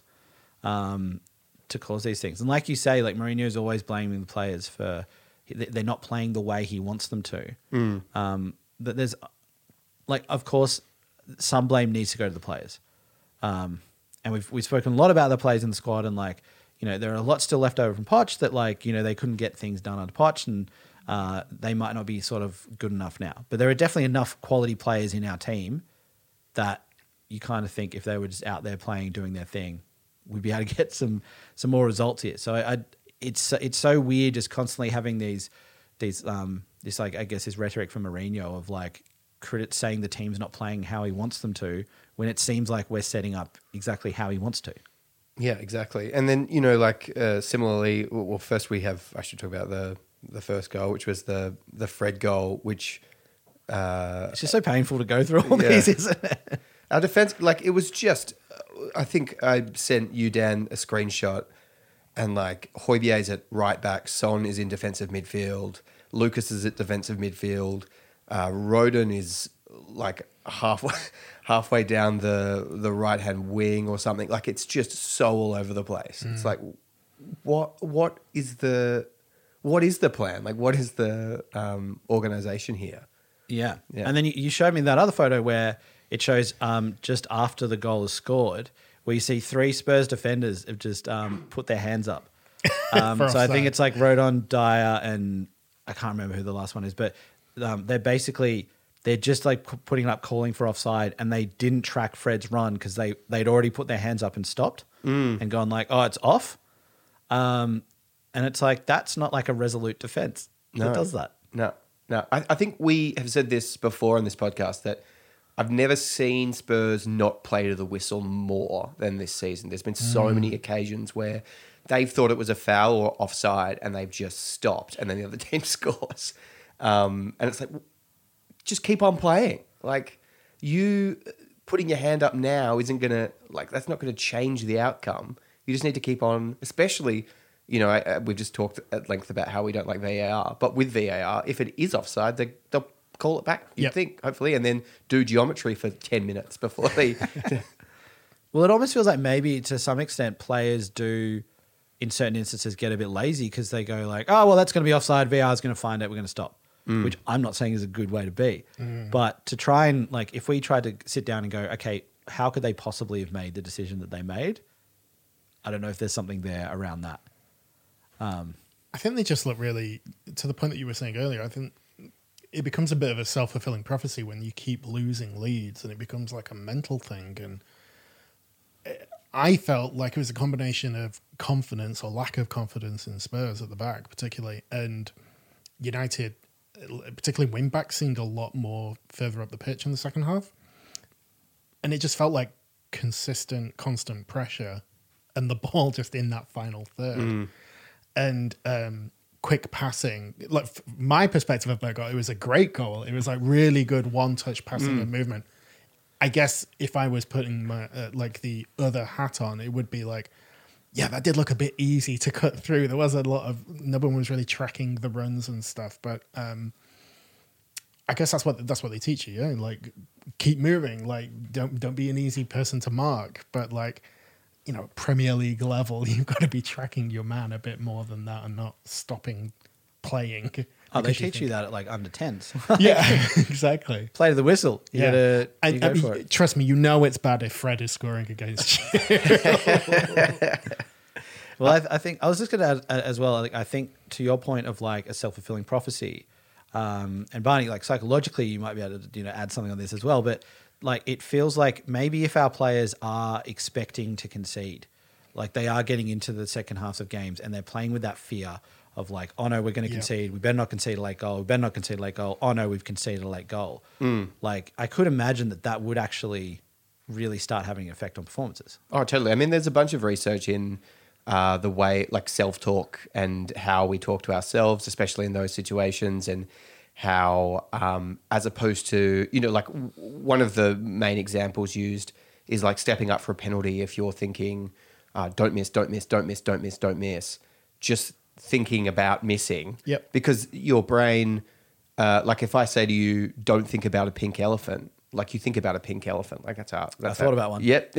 um, to cause these things? And like you say, like Mourinho is always blaming the players for they're not playing the way he wants them to. Um, that there's like, of course, some blame needs to go to the players. Um, and we've we've spoken a lot about the players in the squad, and like you know there are a lot still left over from Poch that like you know they couldn't get things done under Poch, and uh, they might not be sort of good enough now. But there are definitely enough quality players in our team that you kind of think if they were just out there playing, doing their thing, we'd be able to get some some more results here. So I, I it's it's so weird just constantly having these these um this like I guess this rhetoric from Mourinho of like credit saying the team's not playing how he wants them to when it seems like we're setting up exactly how he wants to. Yeah, exactly. And then you know, like uh, similarly, well, first we have. I should talk about the the first goal, which was the the Fred goal, which uh, It's just so painful to go through all Yeah. these, isn't it? Our defense, like it was just. I think I sent you Dan a screenshot, and like Højbjerg's at right back, Son is in defensive midfield, Lucas is at defensive midfield, uh, Rodon is like halfway halfway down the the right hand wing or something. Like it's just so all over the place. It's like, what what is the what is the plan? Like what is the um, organization here? Yeah. Yeah. And then you, you showed me that other photo where it shows um, just after the goal is scored, where you see three Spurs defenders have just um, put their hands up. Um, so I think it's like Rodon, Dier, and I can't remember who the last one is, but um, they're basically they're just like putting up calling for offside, and they didn't track Fred's run because they they'd already put their hands up and stopped and gone like, oh, it's off. Um, and it's like that's not like a resolute defense. No. That does that. No, no. I, I think we have said this before on this podcast that I've never seen Spurs not play to the whistle more than this season. There's been so Mm. many occasions where they've thought it was a foul or offside and they've just stopped and then the other team scores. Um, and it's like, just keep on playing. Like, you putting your hand up now isn't going to, like, that's not going to change the outcome. You just need to keep on, especially, you know, I, I- we've just talked at length about how we don't like VAR, but with VAR, if it is offside, they, they'll call it back, you Yep. think, hopefully, and then do geometry for 10 minutes before they. Well, it almost feels like maybe to some extent players do, in certain instances, get a bit lazy because they go like, "Oh, well, that's going to be offside. VR is going to find it. We're going to stop." Mm. Which I'm not saying is a good way to be, mm. but to try and like, if we tried to sit down and go, "Okay, how could they possibly have made the decision that they made?" I don't know if there's something there around that. Um, I think they just look really to the point that you were saying earlier. I think it becomes a bit of a self fulfilling prophecy when you keep losing leads, and it becomes like a mental thing. And I felt like it was a combination of confidence or lack of confidence in Spurs at the back, particularly, and United, particularly wing back, seemed a lot more further up the pitch in the second half, and it just felt like consistent, constant pressure, and the ball just in that final third and um, quick passing. Like my perspective of goal, it was a great goal. It was like really good one touch passing and movement. I guess if I was putting my uh, like the other hat on, it would be like, yeah, that did look a bit easy to cut through. There was a lot of no one was really tracking the runs and stuff, but um, I guess that's what that's what they teach you. Yeah, like keep moving. Like don't don't be an easy person to mark, but like you know Premier League level, you've got to be tracking your man a bit more than that and not stopping playing. Oh, they teach you that at like under tens. Yeah, exactly. Play to the whistle. You yeah, gotta you and, go I mean, for it. trust me, you know it's bad if Fred is scoring against you. Well, I, I think I was just going to add as well. Like, I think to your point of like a self fulfilling prophecy, um, and Barney, like psychologically, you might be able to you know add something on this as well. But like, it feels like maybe if our players are expecting to concede, like they are getting into the second halves of games and they're playing with that fear of like, oh no, we're going to Yeah. concede. We better not concede a late goal. We better not concede a late goal. Oh no, we've conceded a late goal. Hmm. Like, I could imagine that that would actually really start having an effect on performances. Oh, totally. I mean, there's a bunch of research in uh, the way, like self talk and how we talk to ourselves, especially in those situations, and how, um, as opposed to, you know, like w- one of the main examples used is like stepping up for a penalty if you're thinking, uh, don't miss, don't miss, don't miss, don't miss, don't miss. Just thinking about missing. Yep. Because your brain, uh, like if I say to you, don't think about a pink elephant, like you think about a pink elephant. Like that's how. That's thought how- about one. Yep.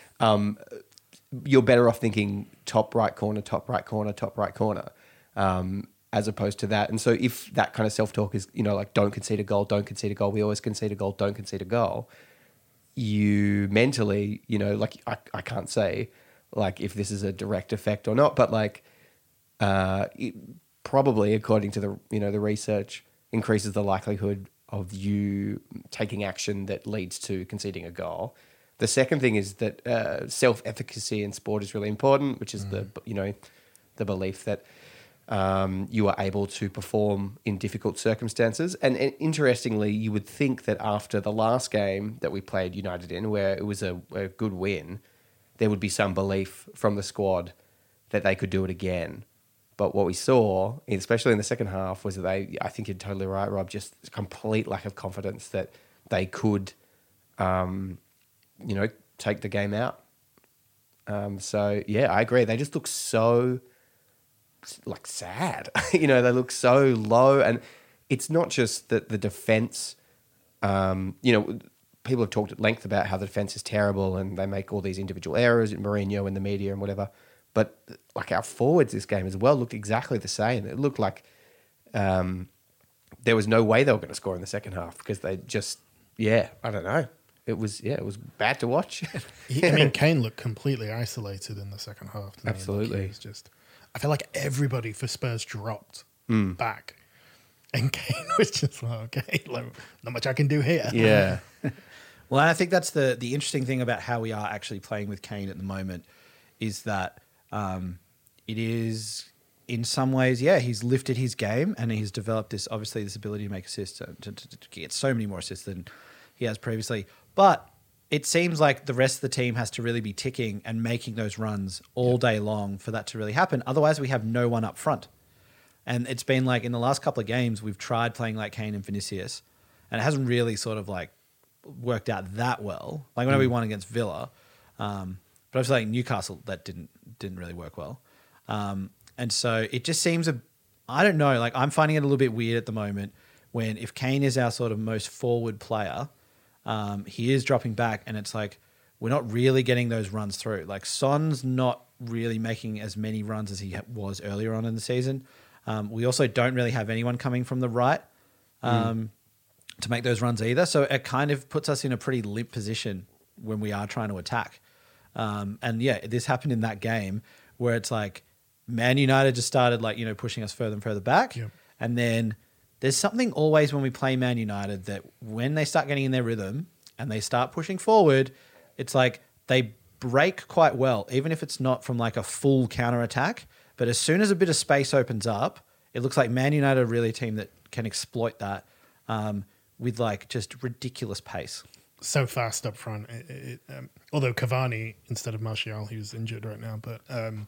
um, you're better off thinking top right corner, top right corner, top right corner, um, as opposed to that. And so if that kind of self talk is, you know, like don't concede a goal, don't concede a goal, we always concede a goal, don't concede a goal. You mentally, you know, like I, I can't say like if this is a direct effect or not, but like uh, it probably according to the you know the research increases the likelihood of you taking action that leads to conceding a goal. The second thing is that uh, self efficacy in sport is really important, which is the you know the belief that um, you are able to perform in difficult circumstances. And, and interestingly, you would think that after the last game that we played United in, where it was a, a good win, there would be some belief from the squad that they could do it again. But what we saw, especially in the second half, was that they, I think you're totally right, Rob, just complete lack of confidence that they could, um, you know, take the game out. Um, so, yeah, I agree. They just look so, like, sad. you know, they look so low. And it's not just that the defense, um, you know, people have talked at length about how the defense is terrible and they make all these individual errors in Mourinho and the media and whatever. But like our forwards this game as well looked exactly the same. It looked like um, there was no way they were going to score in the second half because they just, yeah, I don't know. It was, yeah, it was bad to watch. I mean, Kane looked completely isolated in the second half. didn't? Like, Absolutely. he was just. I feel like everybody for Spurs dropped Hmm. back, and Kane was just like, okay, like, not much I can do here. yeah. Well, and I think that's the the interesting thing about how we are actually playing with Kane at the moment is that um, it is in some ways, yeah, he's lifted his game and he's developed this obviously this ability to make assists to, to, to get so many more assists than he has previously. But it seems like the rest of the team has to really be ticking and making those runs all day long for that to really happen. Otherwise, we have no one up front. And it's been like in the last couple of games, we've tried playing like Kane and Vinicius, and it hasn't really sort of like worked out that well. Like when we won against Villa, um, but I was like Newcastle, that didn't didn't really work well. Um, and so it just seems a, I don't know, like I'm finding it a little bit weird at the moment when if Kane is our sort of most forward player, um, he is dropping back, and it's like we're not really getting those runs through. Like Son's not really making as many runs as he was earlier on in the season. Um, we also don't really have anyone coming from the right um, to make those runs either. So it kind of puts us in a pretty limp position when we are trying to attack. Um, and yeah, this happened in that game where it's like Man United just started like you know pushing us further and further back, Yep. and then there's something always when we play Man United that when they start getting in their rhythm and they start pushing forward, it's like they break quite well, even if it's not from like a full counter attack. But as soon as a bit of space opens up, it looks like Man United are really a team that can exploit that um, with like just ridiculous pace. So fast up front. It, it, um, although Cavani instead of Martial, who's injured right now, but um,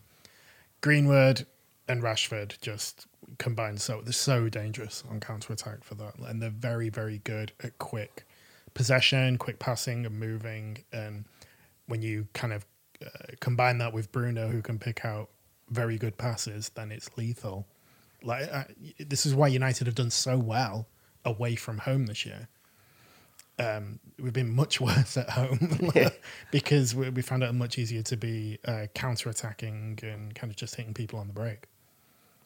Greenwood and Rashford just combined so they're so dangerous on counter attack for that, and they're very very good at quick possession, quick passing, and moving. And when you kind of uh, combine that with Bruno, who can pick out very good passes, then it's lethal. Like uh, this is why United have done so well away from home this year um, we've been much worse at home because we, we found it much easier to be uh, counter attacking and kind of just hitting people on the break.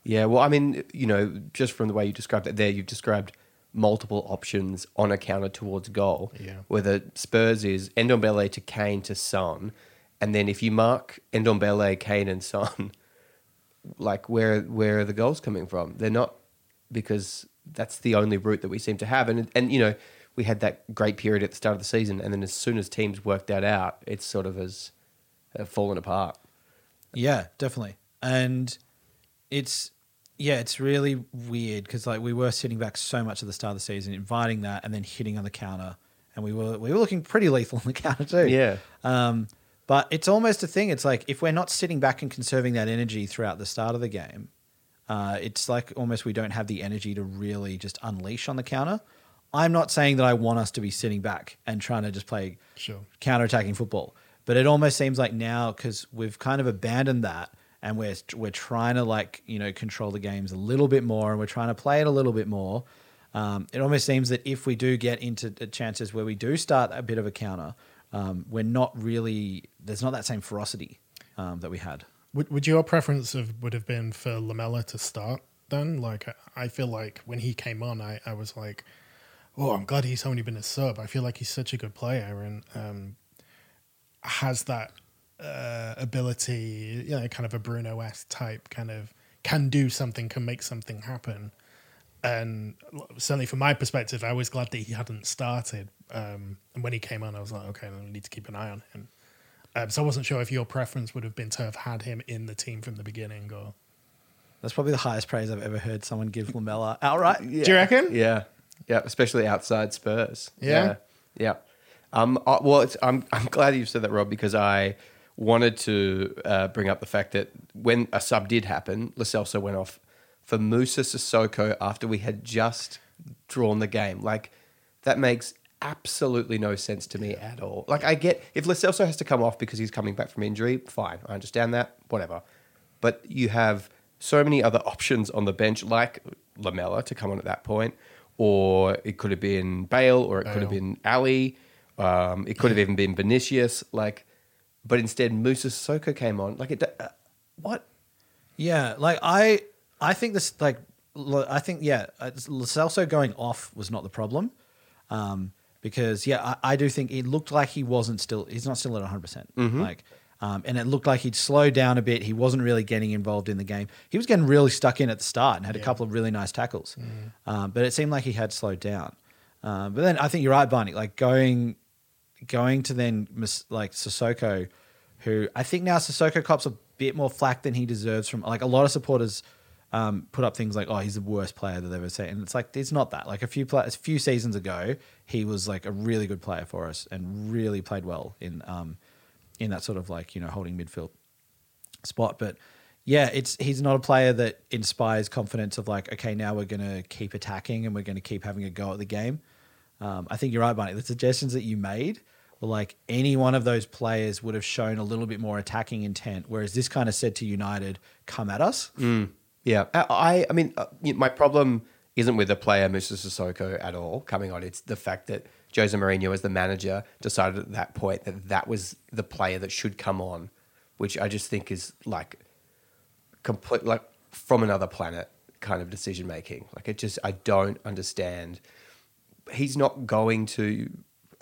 Yeah, well, I mean, you know, just from the way you described it there, you've described multiple options on a counter towards goal. Yeah. Whether Spurs is Ndombele to Kane to Son, and then if you mark Ndombele, Kane, and Son, like where where are the goals coming from? They're not because that's the only route that we seem to have, and and you know we had that great period at the start of the season, and then as soon as teams worked that out, it's sort of has uh, fallen apart. Yeah, definitely. And it's yeah, it's really weird because like we were sitting back so much at the start of the season, inviting that and then hitting on the counter, and we were we were looking pretty lethal on the counter too. Yeah. Um, but it's almost a thing. It's like if we're not sitting back and conserving that energy throughout the start of the game, uh, it's like almost we don't have the energy to really just unleash on the counter. I'm not saying that I want us to be sitting back and trying to just play Sure. counter-attacking football. But it almost seems like now because we've kind of abandoned that and we're we're trying to like you know control the games a little bit more and we're trying to play it a little bit more. Um, it almost seems that if we do get into chances where we do start a bit of a counter, um, we're not really there's not that same ferocity um, that we had. Would, would your preference have, would have been for Lamela to start then? Like, I- I feel like when he came on, I, I was like, oh, I'm glad he's only been a sub. I feel like he's such a good player and um, has that uh, ability, you know, kind of a Bruno S type, kind of can do something, can make something happen. And certainly from my perspective, I was glad that he hadn't started. Um, and when he came on, I was like, okay, I need to keep an eye on him. Um, so I wasn't sure if your preference would have been to have had him in the team from the beginning, or That's probably the highest praise I've ever heard someone give Lamela outright. do you reckon? Yeah, yeah, especially outside Spurs. Yeah? yeah. yeah. Um, I, well, it's, I'm I'm glad you said that, Rob, because I wanted to uh, bring up the fact that when a sub did happen, Lo Celso went off for Musa Sissoko after we had just drawn the game. Like that makes absolutely no sense to me at all. Like I get if Lo Celso has to come off because he's coming back from injury, fine, I understand that, whatever. But you have so many other options on the bench, like Lamela to come on at that point, or it could have been Bale, or it could have been Alli, um, it could have even been Vinicius. Like, but instead Musa Sissoko came on. Like, it, uh, what? Yeah, like I, I think this like, I think yeah, uh, Lo Celso going off was not the problem, um, because yeah, I, I do think it looked like he wasn't still, he's not still at one hundred percent, like, um, and it looked like he'd slowed down a bit. He wasn't really getting involved in the game. He was getting really stuck in at the start and had a couple of really nice tackles, um, but it seemed like he had slowed down. Um, but then I think you're right, Barney. Like going, going to then like Sissoko, who I think now Sissoko cops a bit more flack than he deserves from like a lot of supporters um, put up things like, "Oh, he's the worst player that they've ever seen," and it's like it's not that. Like a few pla- a few seasons ago, he was like a really good player for us and really played well in um, in that sort of like you know holding midfield spot. But yeah, it's he's not a player that inspires confidence of like, okay, now we're to keep attacking and we're to keep having a go at the game. Um, I think you're right, Barney. The suggestions that you made were like any one of those players would have shown a little bit more attacking intent, whereas this kind of said to United, "Come at us." Yeah, I, I mean, uh, my problem isn't with the player Musa Sissoko at all coming on. It's the fact that Jose Mourinho, as the manager, decided at that point that that was the player that should come on, which I just think is like complete, like from another planet kind of decision making. Like it just, I don't understand. He's not going to,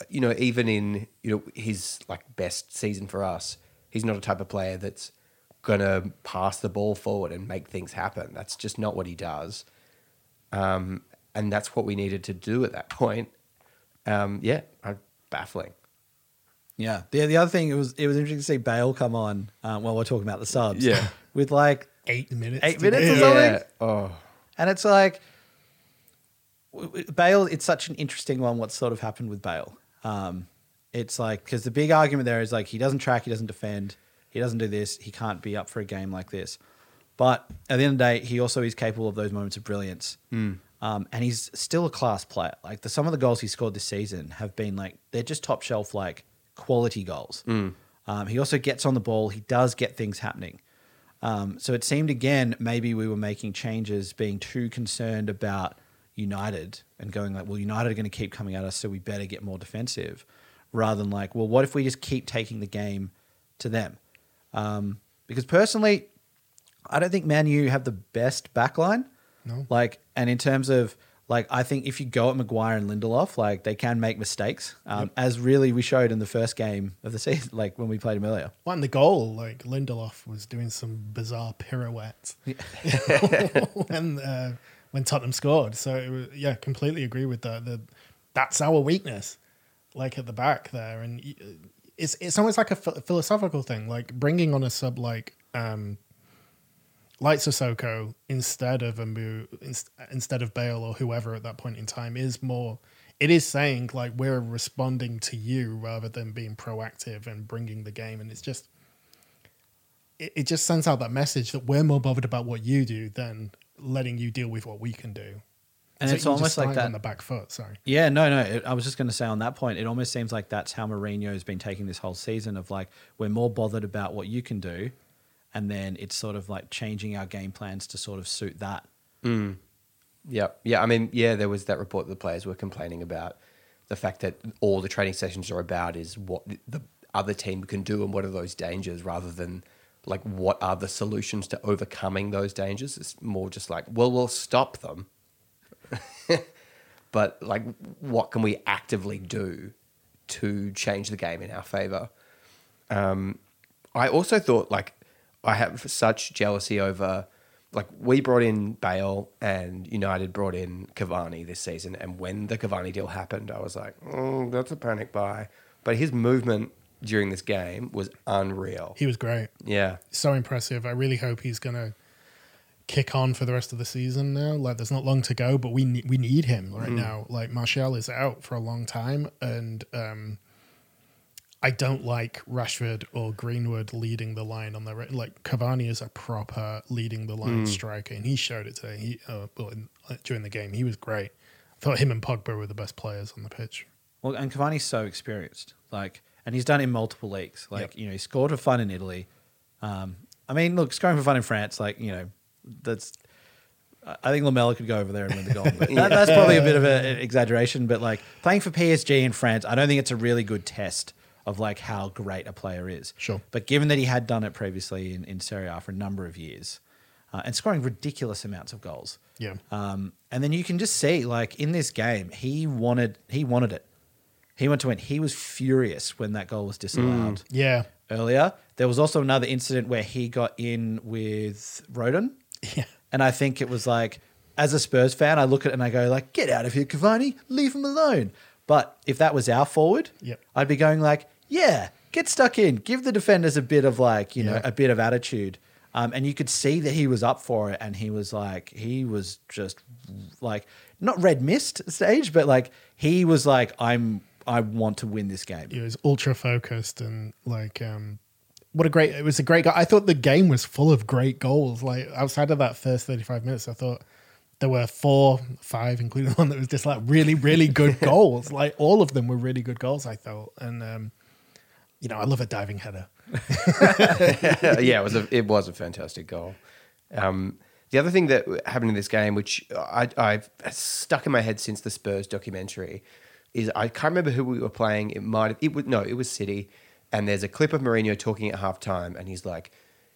you know, even in you know his like best season for us, he's not a type of player that's gonna pass the ball forward and make things happen. That's just not what he does. Um, and that's what we needed to do at that point. Um, yeah, I, baffling. Yeah. The the other thing it was it was interesting to see Bale come on um, while we're talking about the subs. Yeah. With like Eight minutes. Eight to minutes go. or something? Yeah. Oh, And it's like w- w- Bale. It's such an interesting one. What sort of happened with Bale? Um, it's like because the big argument there is like he doesn't track, he doesn't defend, he doesn't do this, he can't be up for a game like this. But at the end of the day, he also is capable of those moments of brilliance. Um, and he's still a class player. Like the, some of the goals he scored this season have been like they're just top shelf like quality goals. Um, he also gets on the ball. He does get things happening. Um, so it seemed again maybe we were making changes, being too concerned about United and going like, well, United are going to keep coming at us, so we better get more defensive, rather than like, well, what if we just keep taking the game to them? Um, because personally, I don't think Man U have the best backline. No. Like, and in terms of like, I think if you go at Maguire and Lindelof, like they can make mistakes, um, as really we showed in the first game of the season, like when we played him earlier. Well, and the goal, like Lindelof was doing some bizarre pirouettes when uh, when Tottenham scored. So it was, yeah, completely agree with that. The, that's our weakness, like at the back there, and it's it's almost like a ph- philosophical thing, like bringing on a sub like um, like Sissoko instead of a inst- instead of Bale or whoever at that point in time is more. It is saying like we're responding to you rather than being proactive and bringing the game, and it's just it, it just sends out that message that we're more bothered about what you do than letting you deal with what we can do. And So it's almost like that. on the back foot. Sorry. Yeah, no, no. It, I was just going to say on that point, it almost seems like that's how Mourinho has been taking this whole season of like, we're more bothered about what you can do. And then it's sort of like changing our game plans to sort of suit that. yeah, yeah. I mean, yeah, there was that report that the players were complaining about the fact that all the training sessions are about is what the other team can do and what are those dangers rather than like what are the solutions to overcoming those dangers. It's more just like, well, we'll stop them. but like what can we actively do to change the game in our favor? Um, I also thought like I have such jealousy over like we brought in Bale and United brought in Cavani this season, and when the Cavani deal happened, I was like, oh, that's a panic buy. But his movement during this game was unreal. He was great. Yeah, So impressive. I really hope he's gonna kick on for the rest of the season now. Like there's not long to go, but we ne- we need him right now. Like Martial is out for a long time, and um, I don't like Rashford or Greenwood leading the line on the right. Like Cavani is a proper leading the line striker, and he showed it today. He uh, well, in, uh, during the game, he was great. I thought him and Pogba were the best players on the pitch. Well, and Cavani's so experienced, like, and he's done it in multiple leagues. Like, Yep. you know, he scored for fun in Italy. Um, I mean, look, scoring for fun in France, like, you know, that's. I I think Lamela could go over there and win the goal, but that, that's probably a bit of a- an exaggeration. But like playing for PSG in France, I don't think it's a really good test of like how great a player is. Sure. But given that he had done it previously in, in Serie A for a number of years, uh, and scoring ridiculous amounts of goals, Yeah. um, and then you can just see, like in this game, he wanted he wanted it. He wanted to win. He was furious when that goal was disallowed Yeah. earlier. There was also another incident where he got in with Rodon, Yeah. and I think it was like, as a Spurs fan, I look at it and I go like, "Get out of here, Cavani! Leave him alone." But if that was our forward, Yep. I'd be going like, "Yeah, get stuck in. Give the defenders a bit of like, you know, Yeah. a bit of attitude." Um, and you could see that he was up for it, and he was like, he was just like not red mist stage, but like he was like, I'm, I want to win this game. He was ultra focused and like um what a great it was a great guy. I thought the game was full of great goals. Like outside of that first 35 minutes, I thought there were four, five, including one that was just like really, really good goals. Like all of them were really good goals, I thought. And um, you know, I love a diving header. yeah, it was a it was a fantastic goal. Um, the other thing that happened in this game, which I, I've stuck in my head since the Spurs documentary, is I can't remember who we were playing. It might have, it would no, it was City, and there's a clip of Mourinho talking at halftime, and he's like,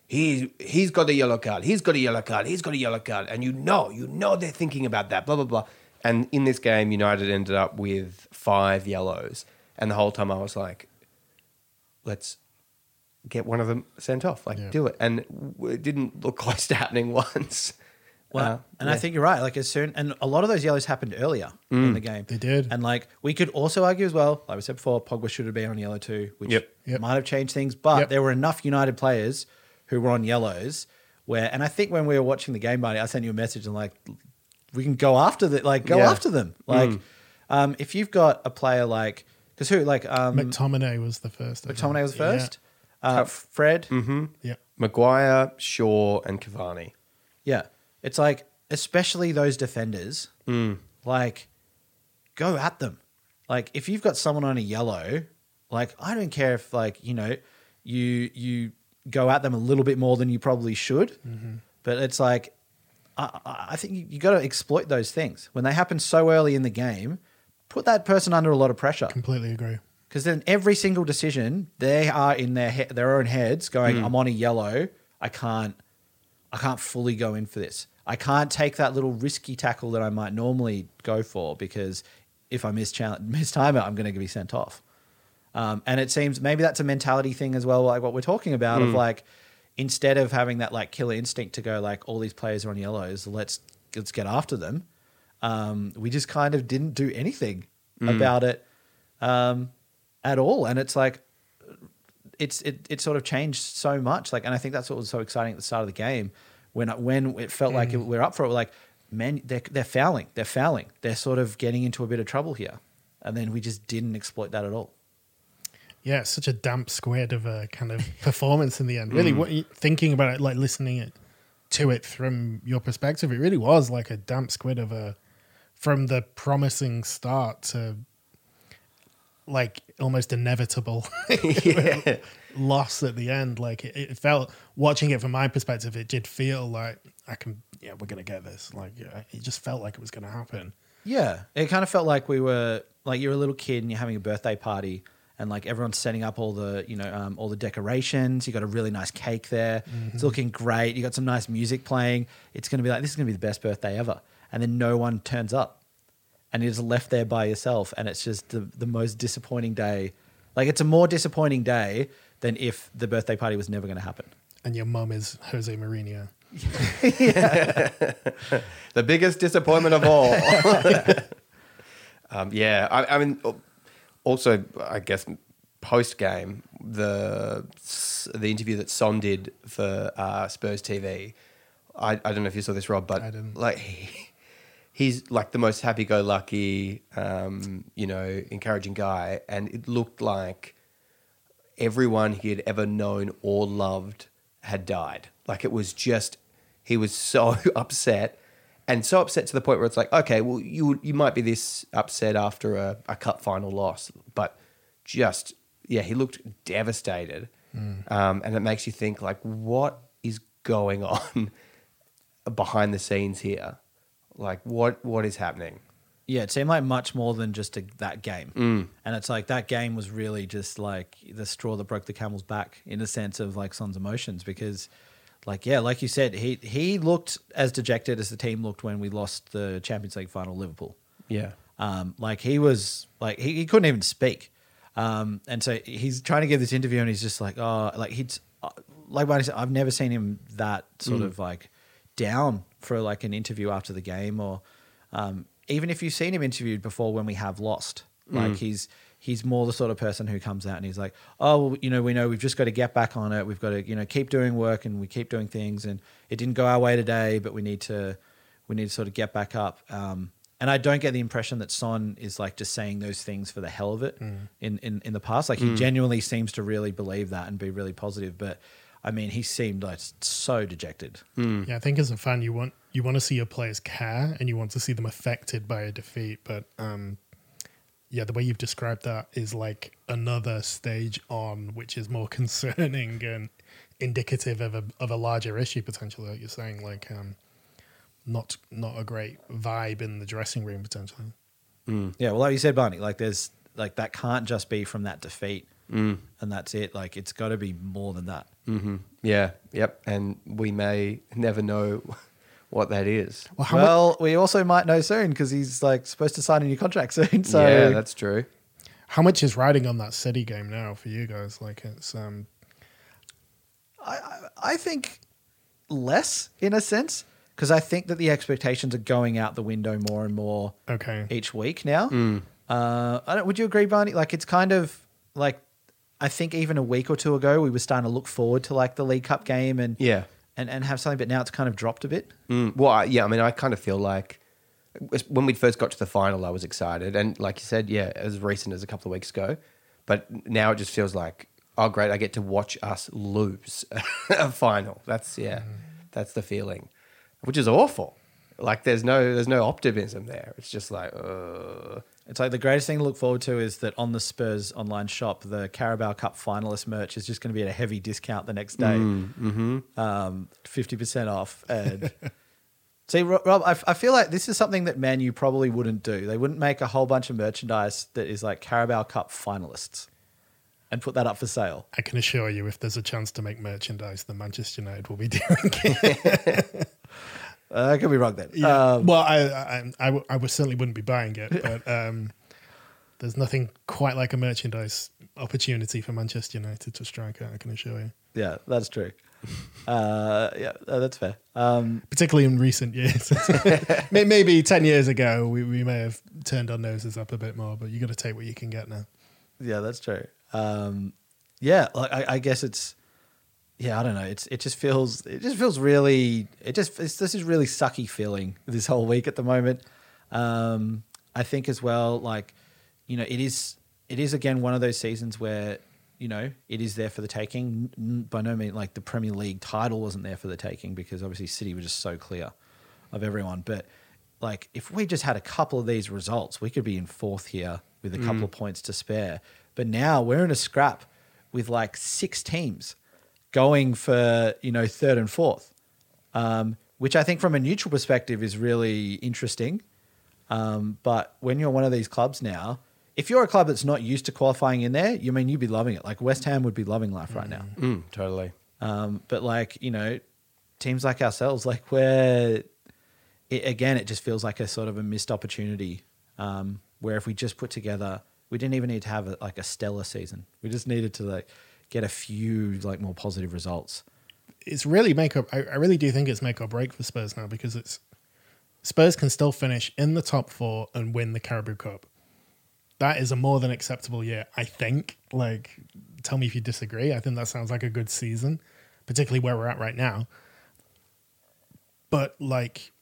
"He he's got a yellow card. He's got a yellow card. He's got a yellow card," and you know, you know they're thinking about that. Blah blah blah. And in this game, United ended up with five yellows, and the whole time I was like, "Let's." Get one of them sent off, like Yeah. do it, and it didn't look close to happening once. Well, Uh, and I think you're right. Like as soon, and a lot of those yellows happened earlier in the game. They did. and like we could also argue as well. Like we said before, Pogba should have been on yellow too, which Yep. Yep. might have changed things. But Yep. there were enough United players who were on yellows. Where, and I think when we were watching the game, buddy, I sent you a message and like, we can go after the like go Yeah. after them. Like, um, if you've got a player like, because who like um, McTominay was the first. I think. McTominay was Yeah. first, uh, Fred, Yeah. Maguire, Shaw, and Cavani. Yeah. It's like, especially those defenders, like, go at them. Like, if you've got someone on a yellow, like, I don't care if, like, you know, you you go at them a little bit more than you probably should. But it's like, I, I I think you, you got to exploit those things. When they happen so early in the game, put that person under a lot of pressure. Completely agree. Because then every single decision, they are in their he- their own heads going, Hmm. "I'm on a yellow. I can't, I can't fully go in for this. I can't take that little risky tackle that I might normally go for because if I miss challenge, miss timeout, I'm going to be sent off." Um, and it seems maybe that's a mentality thing as well, like what we're talking about Hmm. of like instead of having that like killer instinct to go like all these players are on yellows, let's let's get after them. Um, we just kind of didn't do anything Hmm. about it um, at all, and it's like it's it, it sort of changed so much. Like, and I think that's what was so exciting at the start of the game when when it felt like it, we're up for it. We're like, man, they're they're fouling, they're fouling, they're sort of getting into a bit of trouble here, and then we just didn't exploit that at all. Yeah, it's such a damp squid of a kind of performance in the end. Really, what you, thinking about it, like listening it to it from your perspective, it really was like a damp squid of a from the promising start to like almost inevitable loss at the end. Like it, it felt watching it from my perspective, it did feel like I can. Yeah, we're gonna get this. Like it just felt like it was gonna happen. Yeah, it kind of felt like we were like you're a little kid and you're having a birthday party, and like everyone's setting up all the you know um, all the decorations. You got a really nice cake there. It's looking great. You got some nice music playing. It's going to be like this is going to be the best birthday ever. And then no one turns up, and you're just left there by yourself, and it's just the the most disappointing day. Like it's a more disappointing day than if the birthday party was never going to happen. And your mum is Jose Mourinho. The biggest disappointment of all. um, yeah, I, I mean, also, I guess post game, the the interview that Son did for uh, Spurs TV. I, I don't know if you saw this, Rob, but I didn't. like he, he's like the most happy-go-lucky, um, you know, encouraging guy, and it looked like everyone he had ever known or loved had died. Like it was just he was so upset and so upset to the point where it's like, okay, well you you might be this upset after a, a cup final loss, but just yeah, he looked devastated. Um, and it makes you think like what is going on behind the scenes here? Like what what is happening? Yeah, it seemed like much more than just a, that game. And it's like that game was really just like the straw that broke the camel's back in a sense of like Son's emotions because like yeah, like you said, he he looked as dejected as the team looked when we lost the Champions League final Liverpool. Yeah. Um, like he was like he, he couldn't even speak. Um, and so he's trying to give this interview and he's just like, oh, like he's uh, like Barney said, I've never seen him that sort of like down for like an interview after the game or um, even if you've seen him interviewed before when we have lost, like he's he's more the sort of person who comes out and he's like, oh, well, you know, we know we've just got to get back on it. We've got to, you know, keep doing work and we keep doing things. And it didn't go our way today, but we need to, we need to sort of get back up. Um, and I don't get the impression that Son is like just saying those things for the hell of it in, in, in the past. Like he genuinely seems to really believe that and be really positive. But I mean, he seemed like so dejected. Yeah, I think as a fan, you want you want to see your players care and you want to see them affected by a defeat. But um, yeah, the way you've described that is like another stage on, which is more concerning and indicative of a of a larger issue potentially. Like you're saying, like um, not not a great vibe in the dressing room potentially. Yeah, well, like you said, Barney, like there's like that can't just be from that defeat and that's it. Like it's got to be more than that. Yeah, yep. And we may never know what that is. Well, how mu- well, we also might know soon because he's like supposed to sign a new contract soon. So yeah, that's true. how much is riding on that city game now for you guys? Like it's um, I think less in a sense because I think that the expectations are going out the window more and more okay. each week now. Uh, I don't, would you agree, Barney? Like it's kind of like I think even a week or two ago we were starting to look forward to like the League Cup game and Yeah. and, and have something, but now it's kind of dropped a bit. Mm, well, I, yeah, I mean, I kind of feel like when we first got to the final, I was excited, and like you said, yeah, as recent as a couple of weeks ago. But now it just feels like, oh, great, I get to watch us lose a final. That's yeah, that's the feeling, which is awful. Like there's no there's no optimism there. It's just like, uh, It's like the greatest thing to look forward to is that on the Spurs online shop, the Carabao Cup finalist merch is just going to be at a heavy discount the next day, um, fifty percent off. And see, Rob, I, I feel like this is something that Man U probably wouldn't do. They wouldn't make a whole bunch of merchandise that is like Carabao Cup finalists and put that up for sale. I can assure you, if there's a chance to make merchandise, then Manchester United will be doing it. Uh, I could be wrong then. Yeah. Um, well, I, I, I, w- I would certainly wouldn't be buying it, but um, there's nothing quite like a merchandise opportunity for Manchester United to strike at. I can assure you, yeah, that's true. Uh, yeah, that's fair. Um, particularly in recent years. Maybe ten years ago, we, we may have turned our noses up a bit more, but you got to take what you can get now. Yeah, that's true. Um, yeah, like I, I guess it's yeah, I don't know. It's it just feels it just feels really it just it's, this is really sucky feeling this whole week at the moment. Um, I think as well, like you know, it is it is again one of those seasons where you know it is there for the taking. By no means like the Premier League title wasn't there for the taking because obviously City were just so clear of everyone, but. Like if we just had a couple of these results, we could be in fourth here with a couple of points to spare. But now we're in a scrap with like six teams going for you know third and fourth, um, which I think from a neutral perspective is really interesting. Um, but when you're one of these clubs now, if you're a club that's not used to qualifying in there, you mean you'd be loving it. Like West Ham would be loving life right now. mm, totally. Um, but like you know, teams like ourselves, like where it, again, it just feels like a sort of a missed opportunity. Um, where if we just put together, we didn't even need to have a, like a stellar season. We just needed to like get a few like more positive results. It's really make up. I, I really do think it's make or break for Spurs now because it's Spurs can still finish in the top four and win the Carabao Cup. That is a more than acceptable year, I think. Like, tell me if you disagree. I think that sounds like a good season, particularly where we're at right now. But like,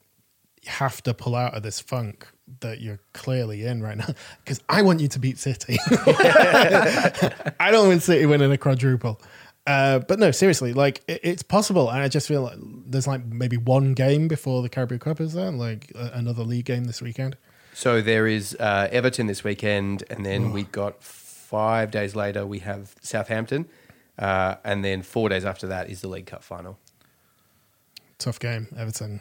have to pull out of this funk that you're clearly in right now because I want you to beat City. I don't want City winning a quadruple. Uh, but no, seriously, like it, it's possible, and I just feel like there's like maybe one game before the Carabao Cup is there, like uh, another league game this weekend. So there is uh, Everton this weekend, and then we got five days later we have Southampton, uh, and then four days after that is the League Cup final. Tough game, Everton.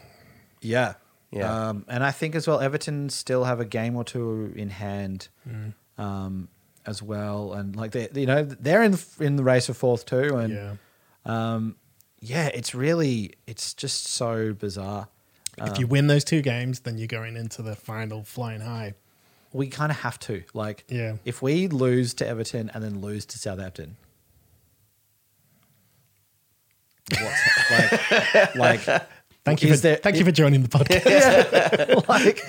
Yeah. Yeah. Um, and I think as well, Everton still have a game or two in hand um, as well. And like they, you know, they're in in the race for fourth too. And yeah, um, yeah, it's really, it's just so bizarre. if you win those two games, then you're going into the final flying high. We kind of have to. Like, Yeah. if we lose to Everton and then lose to Southampton, what's like, like, Thank you is for there- thank you for joining the podcast. like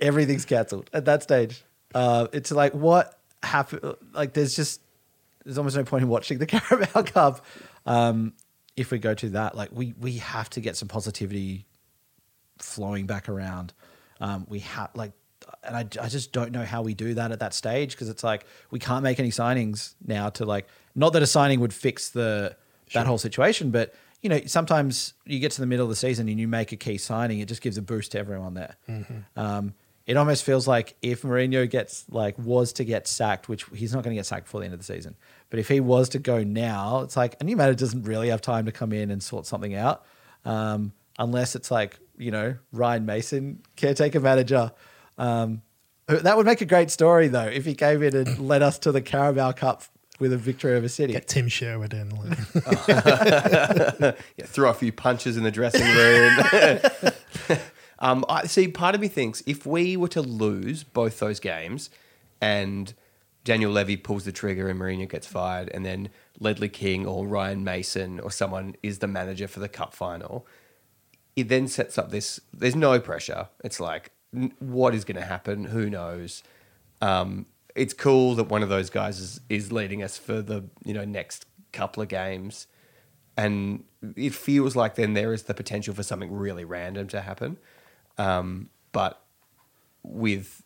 everything's cancelled at that stage. Uh, it's like what happened? Like there's just there's almost no point in watching the Carabao Cup. Um, if we go to that, like we we have to get some positivity flowing back around. Um, we have like, and I, I just don't know how we do that at that stage because it's like we can't make any signings now to like not that a signing would fix the that whole situation, but you know sometimes you get to the middle of the season and you make a key signing, it just gives a boost to everyone there. Um, it almost feels like if Mourinho gets like was to get sacked, which he's not going to get sacked before the end of the season, but if he was to go now, it's like a new manager doesn't really have time to come in and sort something out, um, unless it's like you know Ryan Mason, caretaker manager. Um, that would make a great story though if he came in and led us to the Carabao Cup with a victory over City. Get Tim Sherwood in. Like, yeah, throw a few punches in the dressing room. um, I see. Part of me thinks if we were to lose both those games, and Daniel Levy pulls the trigger and Mourinho gets fired, and then Ledley King or Ryan Mason or someone is the manager for the cup final, it then sets up this. There's no pressure. It's like, what is going to happen? Who knows? Um, it's cool that one of those guys is, is leading us for the you know next couple of games, and it feels like then there is the potential for something really random to happen. Um, but with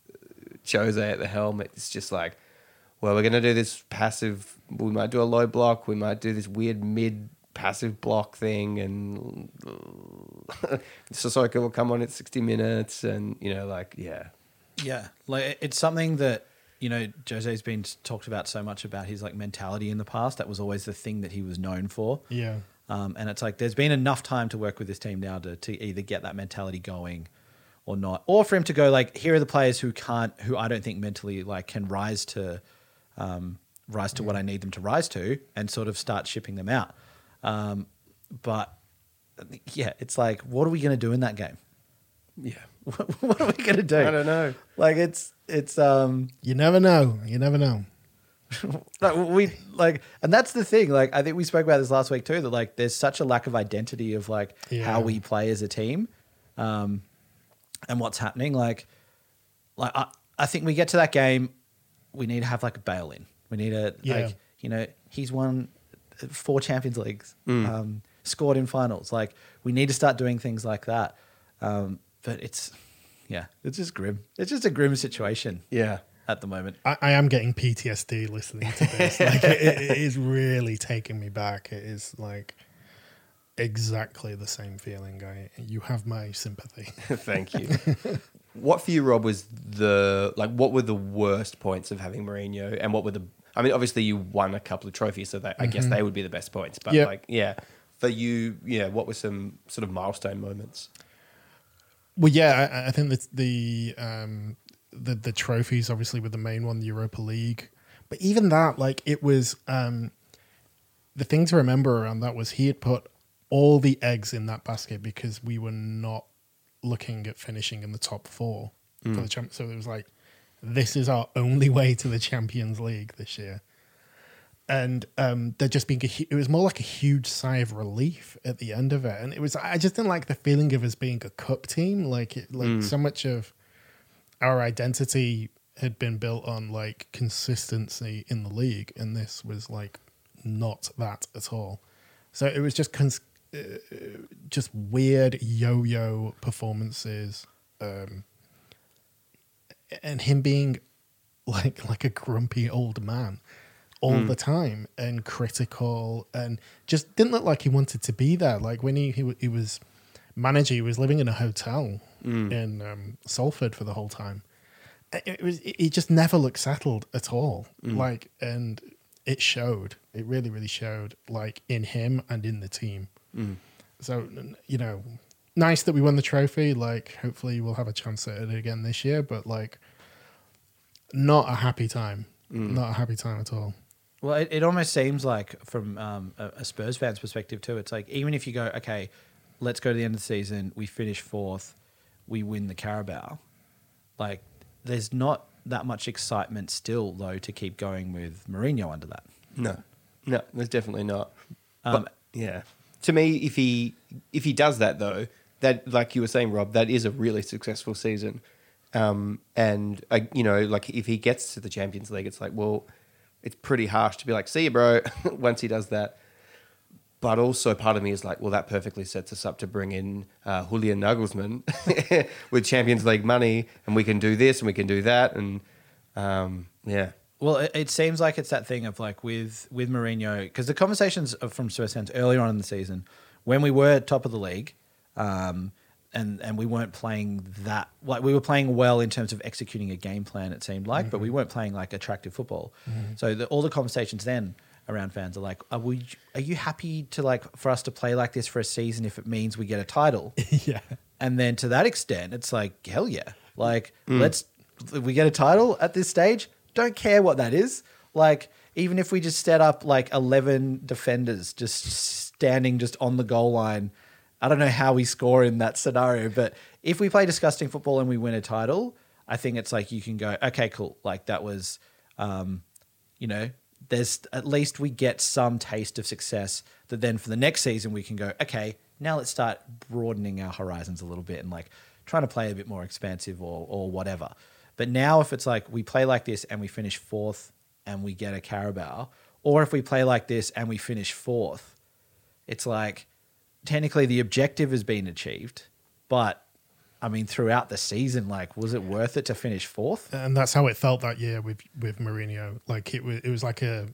Jose at the helm, it's just like, well, we're going to do this passive. We might do a low block. We might do this weird mid passive block thing, and Sissoko will come on at sixty minutes, and you know, like, yeah, Yeah, like it's something that you know Jose's been talked about so much about his like mentality in the past. That was always the thing that he was known for. yeah. Um, and it's like there's been enough time to work with this team now to, to either get that mentality going or not, or for him to go like, here are the players who can't, who I don't think mentally like can rise to, um, rise to what I need them to rise to, and sort of start shipping them out. Um, but yeah, it's like, what are we going to do in that game? yeah. what are we going to do? I don't know. Like it's it's um You never know. You never know. like we like and that's the thing like i think we spoke about this last week too that like there's such a lack of identity of like Yeah. how we play as a team um and what's happening like like I, I think we get to that game we need to have like a Bale in we need to Yeah. like you know he's won four champions leagues um scored in finals like we need to start doing things like that um but it's yeah it's just grim it's just a grim situation Yeah. at the moment I, I am getting PTSD listening to this. like it, it is really taking me back. It is like exactly the same feeling. I you have my sympathy. Thank you. what for you, Rob, was the like? What were the worst points of having Mourinho, and what were the? I mean, obviously you won a couple of trophies, so that, I guess mm-hmm. they would be the best points. But Yep. like, yeah, for you, yeah, what were some sort of milestone moments? Well, yeah, I, I think that the um, the the trophies obviously were the main one, the Europa League. But even that, like, it was um, the thing to remember around that was he had put all the eggs in that basket because we were not looking at finishing in the top four for the champ. So it was like, this is our only way to the Champions League this year. And um, there just being a, it was more like a huge sigh of relief at the end of it, and it was I just didn't like the feeling of us being a cup team, like it, like so much of our identity had been built on like consistency in the league, and this was like not that at all. So it was just cons- uh, just weird yo-yo performances, um, and him being like like a grumpy old man all hmm. the time and critical and just didn't look like he wanted to be there. Like when he he, he was manager, he was living in a hotel hmm. in um, Salford for the whole time. It, it was he just never looked settled at all. Hmm. Like and it showed. It really really showed. Like in him and in the team. So you know, nice that we won the trophy. Like hopefully we'll have a chance at it again this year. But like, not a happy time. Not a happy time at all. Well, it, it almost seems like, from um, a, a Spurs fan's perspective too, it's like even if you go, okay, let's go to the end of the season, we finish fourth, we win the Carabao, like there's not that much excitement still though to keep going with Mourinho under that. No, no, there's definitely not. Um, but yeah, to me, if he if he does that though, that like you were saying, Rob, that is a really successful season. Um, and uh, you know, like if he gets to the Champions League, it's like, well, it's pretty harsh to be like, see you, bro. Once he does that, but also part of me is like, well, that perfectly sets us up to bring in uh, Julian Nagelsmann with Champions League money, and we can do this and we can do that, and um, yeah, Well, it, it seems like it's that thing of like with with Mourinho because the conversations from fans earlier on in the season when we were top of the league, um, and and we weren't playing that like we were playing well in terms of executing a game plan. It seemed like, but we mm-hmm. weren't playing like attractive football. Mm-hmm. So the, all the conversations then around fans are like, are we? Are you happy to like for us to play like this for a season if it means we get a title? yeah. And then to that extent, it's like, hell yeah. Like, mm. let's, we get a title at this stage. Don't care what that is. Like, even if we just set up like 11 defenders just standing just on the goal line, I don't know how we score in that scenario, but if we play disgusting football and we win a title, I think it's like you can go, okay, cool. Like, that was, um, you know, there's at least we get some taste of success that then for the next season we can go, okay, now let's start broadening our horizons a little bit and like trying to play a bit more expansive or or whatever. But now if it's like we play like this and we finish fourth and we get a Carabao, or if we play like this and we finish fourth, it's like technically the objective has been achieved, but I mean throughout the season, like was it worth it to finish fourth? and that's how it felt that year with with Mourinho. Like it was, it was like a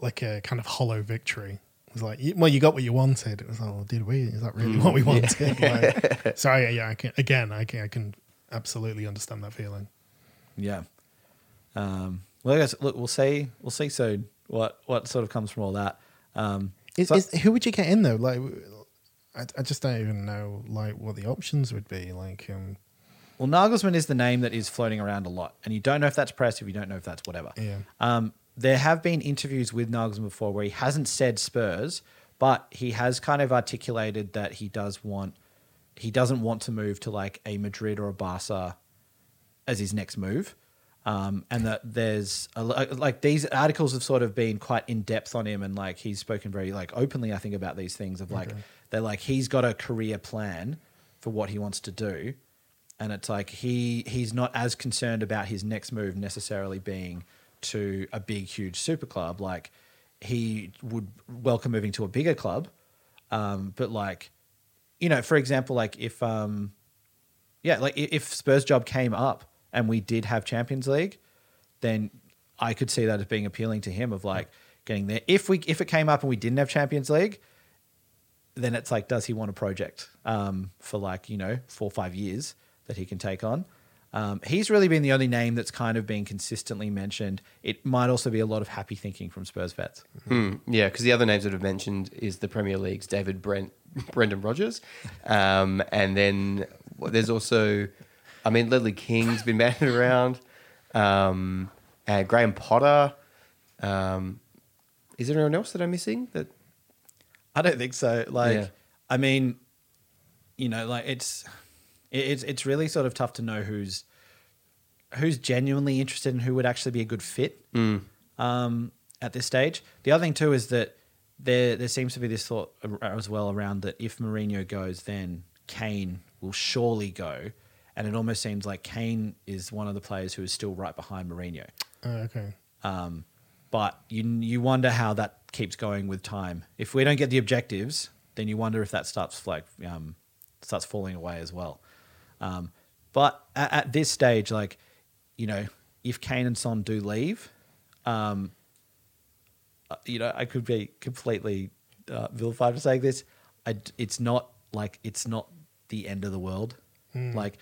like a kind of hollow victory. It was like, well, you got what you wanted. It was like, well, did we? Is that really what we wanted? Like, so I, yeah, I can, again, I can, I can absolutely understand that feeling. Yeah. Um, well, I guess look, we'll see. We'll see soon what what sort of comes from all that. Um, Is, so- is, who would you get in though? Like, I, I just don't even know like what the options would be. Like, um, well, Nagelsmann is the name that is floating around a lot, and you don't know if that's press, if you don't know if that's whatever. Yeah. Um, there have been interviews with Nagelsmann before where he hasn't said Spurs, but he has kind of articulated that he does want, he doesn't want to move to like a Madrid or a Barca as his next move. Um, and that there's a, like these articles have sort of been quite in depth on him, and like he's spoken very like openly, I think, about these things of like they're like he's got a career plan for what he wants to do, and it's like he he's not as concerned about his next move necessarily being to a big huge super club. Like he would welcome moving to a bigger club, um, but like you know, for example, like if um, yeah, like if Spurs job came up and we did have Champions League, then I could see that as being appealing to him of like getting there. If we if it came up and we didn't have Champions League, then it's like, does he want a project um, for like you know four or five years that he can take on? Um, he's really been the only name that's kind of been consistently mentioned. It might also be a lot of happy thinking from Spurs vets. Hmm, yeah, because the other names that have mentioned is the Premier League's David Brent, Brendan Rodgers, um, and then well, there's also, I mean, Ledley King's been batted around, um, and Graham Potter. Um, is there anyone else that I'm missing? That I don't think so. Like, Yeah. I mean, you know, like it's it- it's it's really sort of tough to know who's who's genuinely interested and who would actually be a good fit um, at this stage. The other thing too is that there there seems to be this thought as well around that if Mourinho goes, then Kane will surely go, and it almost seems like Kane is one of the players who is still right behind Mourinho. uh, okay, Um, but you you wonder how that keeps going with time. If we don't get the objectives, then you wonder if that starts like um, starts falling away as well. Um, but at, at this stage, like you know, if Kane and Son do leave, um, uh, you know, I could be completely uh, vilified for saying this. I it's not like it's not the end of the world. Like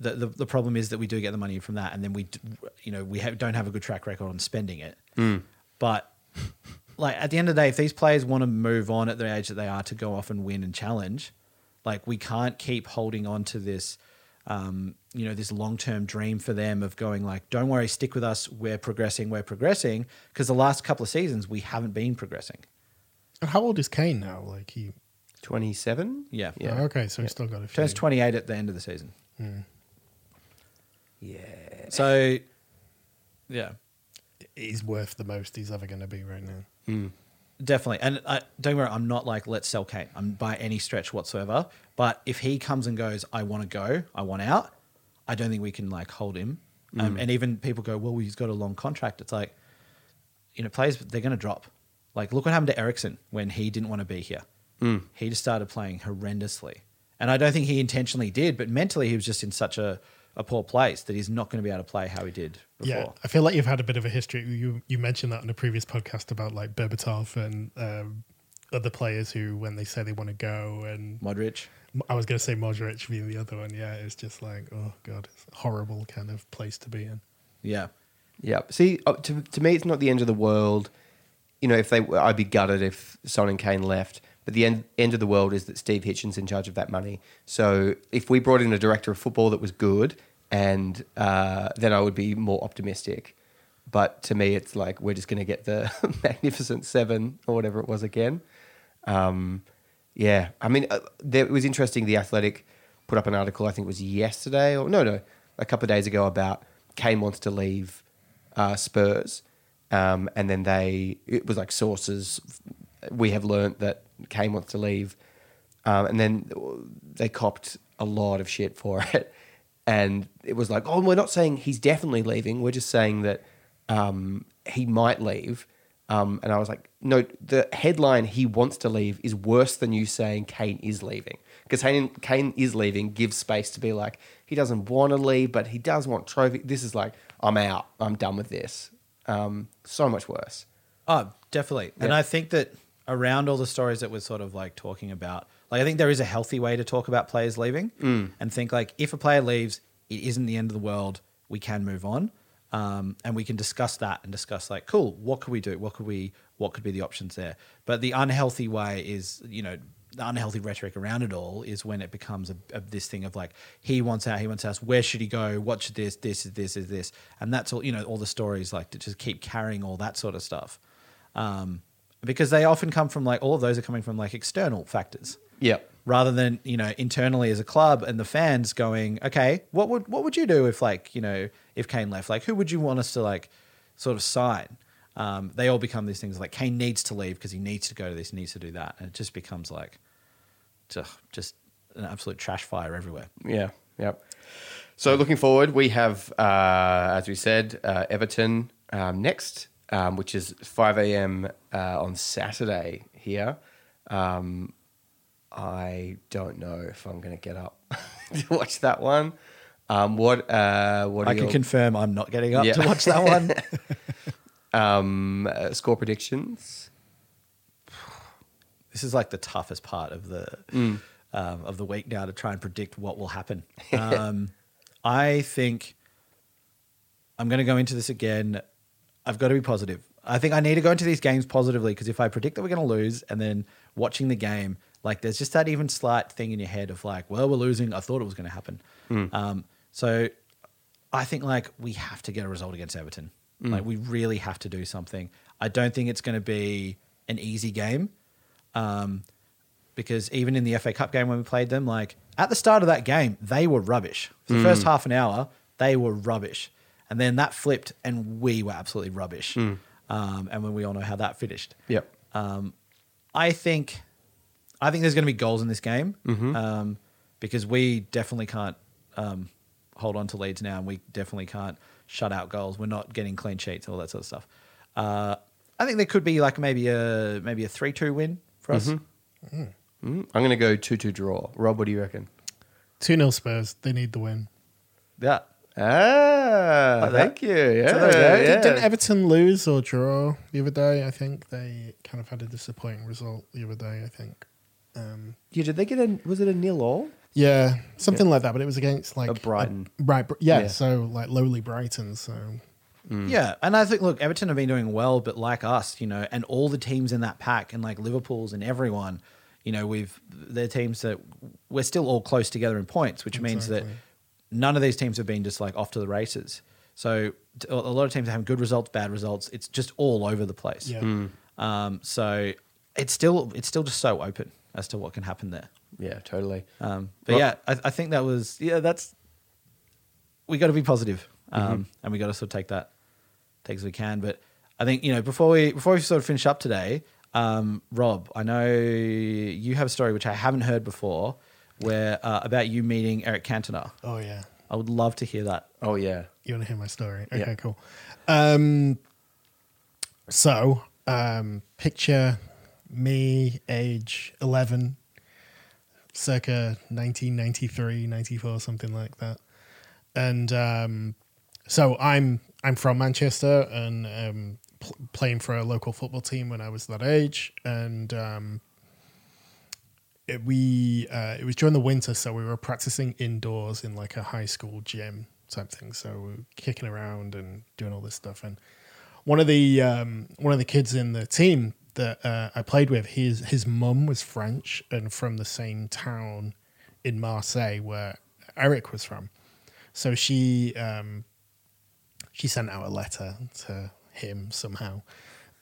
the, the the problem is that we do get the money from that, and then we, d- you know, we have, don't have a good track record on spending it. But like at the end of the day, if these players want to move on at the age that they are to go off and win and challenge, like we can't keep holding on to this, um, you know, this long term dream for them of going like, don't worry, stick with us, we're progressing, we're progressing, because the last couple of seasons we haven't been progressing. and how old is Kane now? Like he, 27. Yeah. Yeah. oh, okay, so he's still got a few. Turns twenty eight at the end of the season. Yeah. So, yeah, He's worth the most he's ever going to be right now. definitely. And I, don't worry, I'm not like let's sell Kane. I'm by any stretch whatsoever. But if he comes and goes, I want to go, I want out. I don't think we can like hold him. Mm. Um, and even people go, well, he's got a long contract. It's like, you know, players they're going to drop. Like, look what happened to Eriksen when he didn't want to be here. Mm. He just started playing horrendously, and I don't think he intentionally did, but mentally he was just in such a, a poor place that he's not going to be able to play how he did before. Yeah, I feel like you've had a bit of a history. You you mentioned that in a previous podcast about like Berbatov and um, other players who, when they say they want to go, and Modric. I was going to say Modric being the other one. Yeah, it's just like, oh god, it's a horrible kind of place to be in. Yeah. Yeah. See, uh, to, to me, it's not the end of the world. You know, if they, I'd be gutted if Son and Kane left. But the end, end of the world is that Steve Hitchen's in charge of that money. So if we brought in a director of football that was good, and uh, then I would be more optimistic. But to me, it's like we're just going to get the Magnificent Seven or whatever it was again. Um, yeah, I mean, uh, there, it was interesting. The Athletic put up an article, I think it was yesterday or no, no, a couple of days ago about Kane wants to leave uh, Spurs, um, and then they it was like sources. We have learnt that Kane wants to leave, um, and then they copped a lot of shit for it. And it was like, oh, we're not saying he's definitely leaving. We're just saying that um, he might leave. Um, and I was like, no, the headline he wants to leave is worse than you saying Kane is leaving. Because Kane, Kane is leaving gives space to be like, he doesn't want to leave, but he does want trophy. This is like, I'm out. I'm done with this. Um, so much worse. Oh, definitely. And I think that around all the stories that we're sort of like talking about, like I think there is a healthy way to talk about players leaving and think like if a player leaves, it isn't the end of the world. We can move on. Um, and we can discuss that and discuss like, cool, what could we do? What could we what could be the options there? But the unhealthy way is, you know, the unhealthy rhetoric around it all is when it becomes a, a, this thing of like he wants out, he wants out. Where should he go? What should this? This is this is this, and that's all. You know, all the stories like to just keep carrying all that sort of stuff, um, because they often come from like all of those are coming from like external factors Yep. rather than you know internally as a club and the fans going, okay, what would what would you do if like you know if Kane left? Like who would you want us to like sort of sign? Um, they all become these things like Kane needs to leave because he needs to go to this, needs to do that, and it just becomes like just just an absolute trash fire everywhere. Yeah, yep. So looking forward, we have, uh, as we said, uh, Everton um, next, um, which is 5 a.m. Uh, on Saturday here. Um, I don't know if I'm going to get up to watch that one. Um, what uh, what I can your confirm I'm not getting up Yeah. to watch that one. um, uh, score predictions? this is like the toughest part of the Mm. um, of the week now to try and predict what will happen. Um, I think I'm going to go into this again. I've got to be positive. I think I need to go into these games positively because if I predict that we're going to lose and then watching the game, like there's just that even slight thing in your head of like, well, we're losing. I thought it was going to happen. Um, so I think like we have to get a result against Everton. Like we really have to do something. I don't think it's going to be an easy game um, because even in the FA Cup game when we played them, like at the start of that game, they were rubbish. For the first half an hour, they were rubbish, and then that flipped, and we were absolutely rubbish. Um, and when we all know how that finished, Yep. um, I think, I think there's going to be goals in this game um, because we definitely can't um, hold on to leads now, and we definitely can't shut out goals. We're not getting clean sheets, all that sort of stuff. Uh, I think there could be like maybe a maybe a three two win for us. Mm, I'm going to go 2 2 draw. Rob, what do you reckon? 2 0 Spurs. They need the win. Yeah. Ah, Like thank you. Yeah, So there we go. yeah. Didn't Everton lose or draw the other day? I think they kind of had a disappointing result the other day. I think. Um, yeah, did they get a? Was it a nil all? yeah, something like that. But it was against like A Brighton. right? Yeah, Yeah. so like lowly Brighton. So Yeah, and I think look, Everton have been doing well, but like us, you know, and all the teams in that pack, and like Liverpool's and everyone, you know, we've they're teams that we're still all close together in points, which means that Exactly. None of these teams have been just like off to the races. So a lot of teams are having good results, bad results. It's just all over the place. yeah, Um, so it's still it's still just so open as to what can happen there. Yeah, totally. Um, but Well- yeah, I, I think that was yeah. That's we got to be positive, um, and we got to sort of take that take as we can. But I think you know before we before we sort of finish up today, um, Rob, I know you have a story which I haven't heard before, where uh, about you meeting Eric Cantona. oh yeah, I would love to hear that. Oh yeah. You want to hear my story? Okay, Yeah. cool. Um, so, um, picture me, age 11, circa 1993, 94, something like that. And um, so I'm I'm from Manchester and um, pl- playing for a local football team when I was that age. And um, it, we uh, it was during the winter, so we were practicing indoors in like a high school gym type thing. So we were kicking around and doing all this stuff. And one of the um, one of the kids in the team that uh, I played with, his his mum was French and from the same town in Marseille where Eric was from. So she um, she sent out a letter to him somehow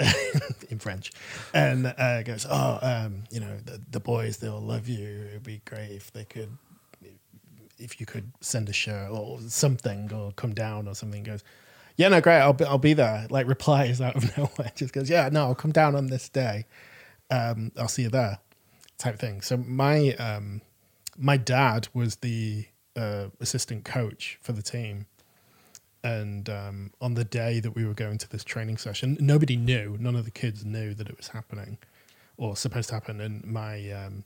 in French, and uh, goes, "Oh, um, you know, the, the boys they'll love you. It'd be great if they could, if you could send a shirt or something, or come down or something." Goes, "Yeah, no, great. I'll be, I'll be there." Like replies out of nowhere, just goes, "Yeah, no, I'll come down on this day. Um, I'll see you there." Type thing. So my um, my dad was the uh, assistant coach for the team and um, on the day that we were going to this training session, nobody knew. None of the kids knew that it was happening or supposed to happen. And my, um,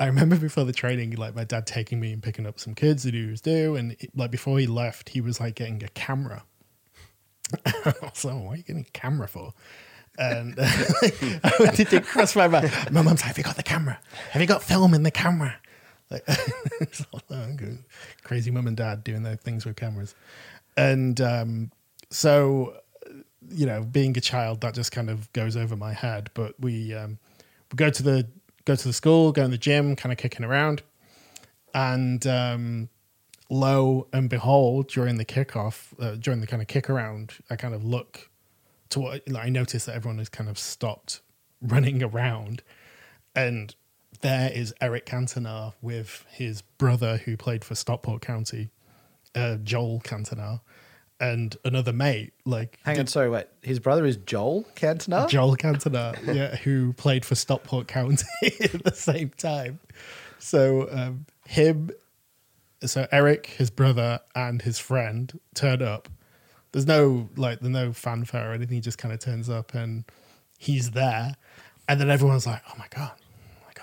I remember before the training, like my dad taking me and picking up some kids that he was due, and it- like before he left, he was like getting a camera. I was like, what are you getting a camera for? And it did cross my mind. My mum's like, "Have you got the camera? Have you got film in the camera?" Like, crazy mum and dad doing their things with cameras, and um, so you know, being a child, that just kind of goes over my head. But we um, we go to the go to the school, go in the gym, kind of kicking around, and um, lo and behold, during the kickoff, uh, during the kind of kick around, I kind of look to what like, I notice that everyone has kind of stopped running around, and there is Eric Cantona with his brother who played for Stockport County, uh, Joel Cantona, and another mate like Hang on, sorry, wait. His brother is Joel Cantona. Joel Cantona, yeah, who played for Stockport County at the same time. So um, him, so Eric, his brother, and his friend turn up. There's no like, there's no fanfare or anything. He just kind of turns up and he's there, and then everyone's like, "Oh my god,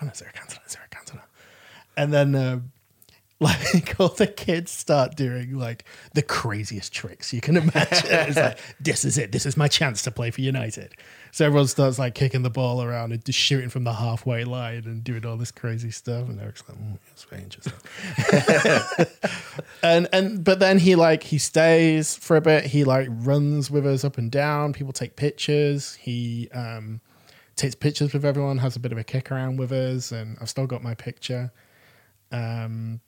oh my god, it's Eric Cantona, it's Eric Cantona," and then. Um, like all the kids start doing like the craziest tricks you can imagine. it's like this is it. This is my chance to play for United. So everyone starts like kicking the ball around and just shooting from the halfway line and doing all this crazy stuff. And Eric's like, mm, that's very interesting. and and but then he like he stays for a bit. He like runs with us up and down. People take pictures. He um takes pictures with everyone. Has a bit of a kick around with us, and I've still got my picture. Um,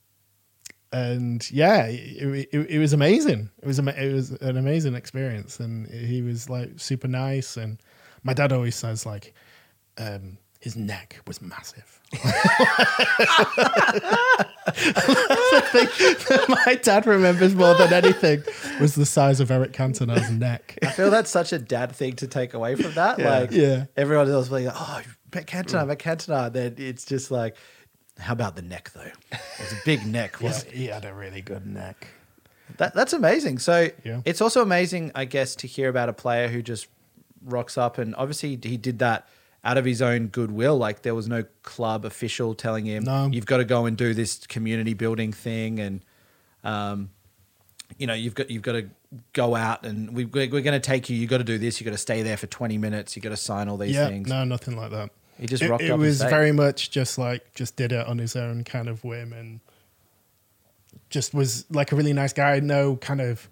and yeah, it, it, it was amazing. It was it was an amazing experience, and he was like super nice. And my dad always says like, um, his neck was massive. the thing that my dad remembers more than anything was the size of Eric Cantona's neck. I feel that's such a dad thing to take away from that. Like, Yeah. everyone else will be like, oh, Bet Cantona, Bet Cantona. Then it's just like, how about the neck though? It's a big neck. Wasn't he had a really good neck. That, that's amazing. So Yeah. it's also amazing, I guess, to hear about a player who just rocks up and obviously he did that out of his own goodwill. Like there was no club official telling him No. you've got to go and do this community building thing, and um, you know you've got you've got to go out and we, we're, we're going to take you. You've got to do this. You've got to stay there for twenty minutes. You've got to sign all these yeah, things. no, nothing like that. He just it, rocked it up and was very much just like just did it on his own kind of whim and just was like a really nice guy. No kind of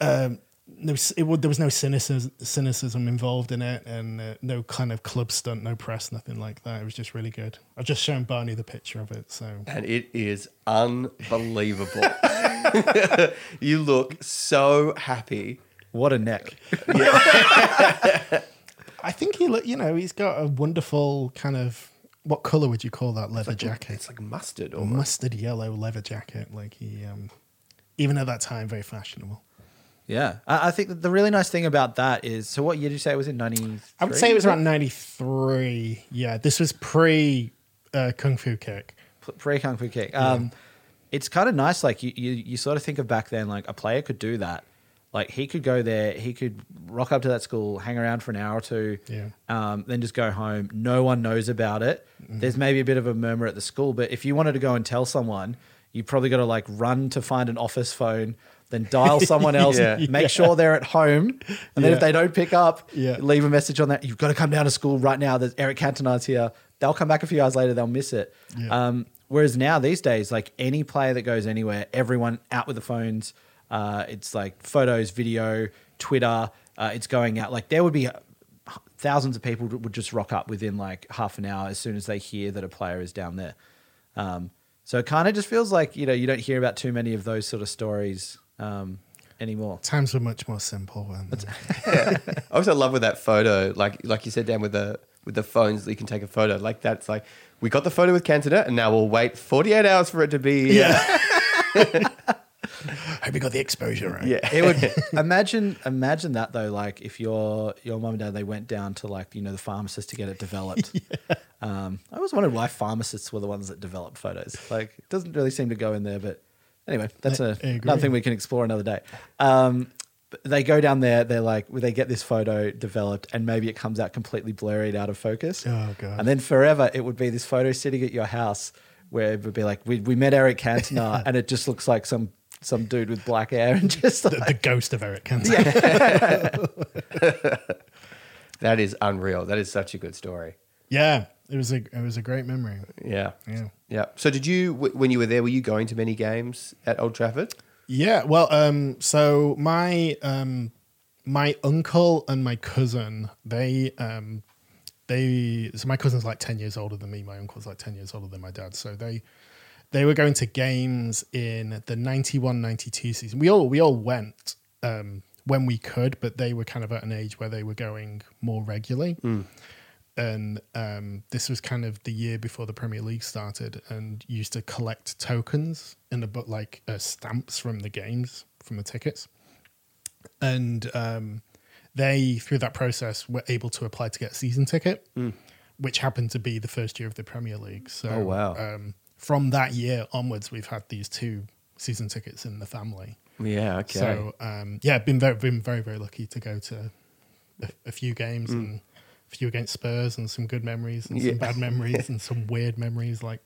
um, no, c- it would, there was no cynicism, cynicism involved in it, and uh, no kind of club stunt, no press, nothing like that. It was just really good. I've just shown Barney the picture of it, so and it is unbelievable. you look so happy. What a neck! I think he, look, you know, he's got a wonderful kind of what color would you call that leather jacket? It's like mustard or mustard yellow leather jacket. Like he, um, even at that time, very fashionable. Yeah, I, I think that the really nice thing about that is. So, what year did you say it was in? Ninety. I would say it was around '93. Yeah, this was pre uh, Kung Fu Kick. pre Kung Fu Kick. Um, it's kind of nice. Like you, you, you sort of think of back then, like a player could do that. Like he could go there, he could rock up to that school, hang around for an hour or two, Yeah. um, then just go home. No one knows about it. Mm-hmm. There's maybe a bit of a murmur at the school, but if you wanted to go and tell someone, you probably got to like run to find an office phone, then dial someone else, Yeah. make sure they're at home, and then if they don't pick up, Yeah. leave a message on that. You've got to come down to school right now. There's Eric Cantona's here. They'll come back a few hours later. They'll miss it. Yeah. Um, whereas now these days, like any player that goes anywhere, everyone out with the phones. Uh, it's like photos, video, Twitter. Uh, it's going out. Like there would be thousands of people would just rock up within like half an hour as soon as they hear that a player is down there. Um, so it kind of just feels like you know you don't hear about too many of those sort of stories um, anymore. Times were much more simple when I also love with that photo, like like you said, Dan, with the with the phones that you can take a photo. Like that's like we got the photo with Cantona, and now we'll wait 48 hours for it to be. Yeah. Hope you got the exposure right. yeah. It would imagine imagine that though, like if your your mum and dad they went down to like you know the pharmacist to get it developed. um, I always wondered why pharmacists were the ones that developed photos. Like it doesn't really seem to go in there, but anyway, that's I- a, I agree. another thing we can explore another day. Um, they go down there, they're like, they get this photo developed, and maybe it comes out completely blurred out of focus. Oh, God. And then forever, it would be this photo sitting at your house where it would be like, we, we met Eric Cantona, and it just looks like some some dude with black hair and just The, like, the ghost of Eric Cantona. That is unreal. That is such a good story. Yeah, it was a it was a great memory. Yeah. Yeah. Yeah. So did you, w- when you were there, were you going to many games at Old Trafford? Yeah, well, um, so my um, my uncle and my cousin, they um, they so my cousin's like ten years older than me. My uncle's like ten years older than my dad. So they they were going to games in the 91-92 season. We all we all went um, when we could, but they were kind of at an age where they were going more regularly. And um, this was kind of the year before the Premier League started, and used to collect tokens in the book, like uh, stamps from the games, from the tickets. And um, they, through that process, were able to apply to get a season ticket, which happened to be the first year of the Premier League. So, Oh, wow. um, from that year onwards, we've had these two season tickets in the family. Yeah. Okay. So um, yeah, been very been very very lucky to go to a, a few games and a few against Spurs and some good memories and Yeah. some bad memories and some weird memories like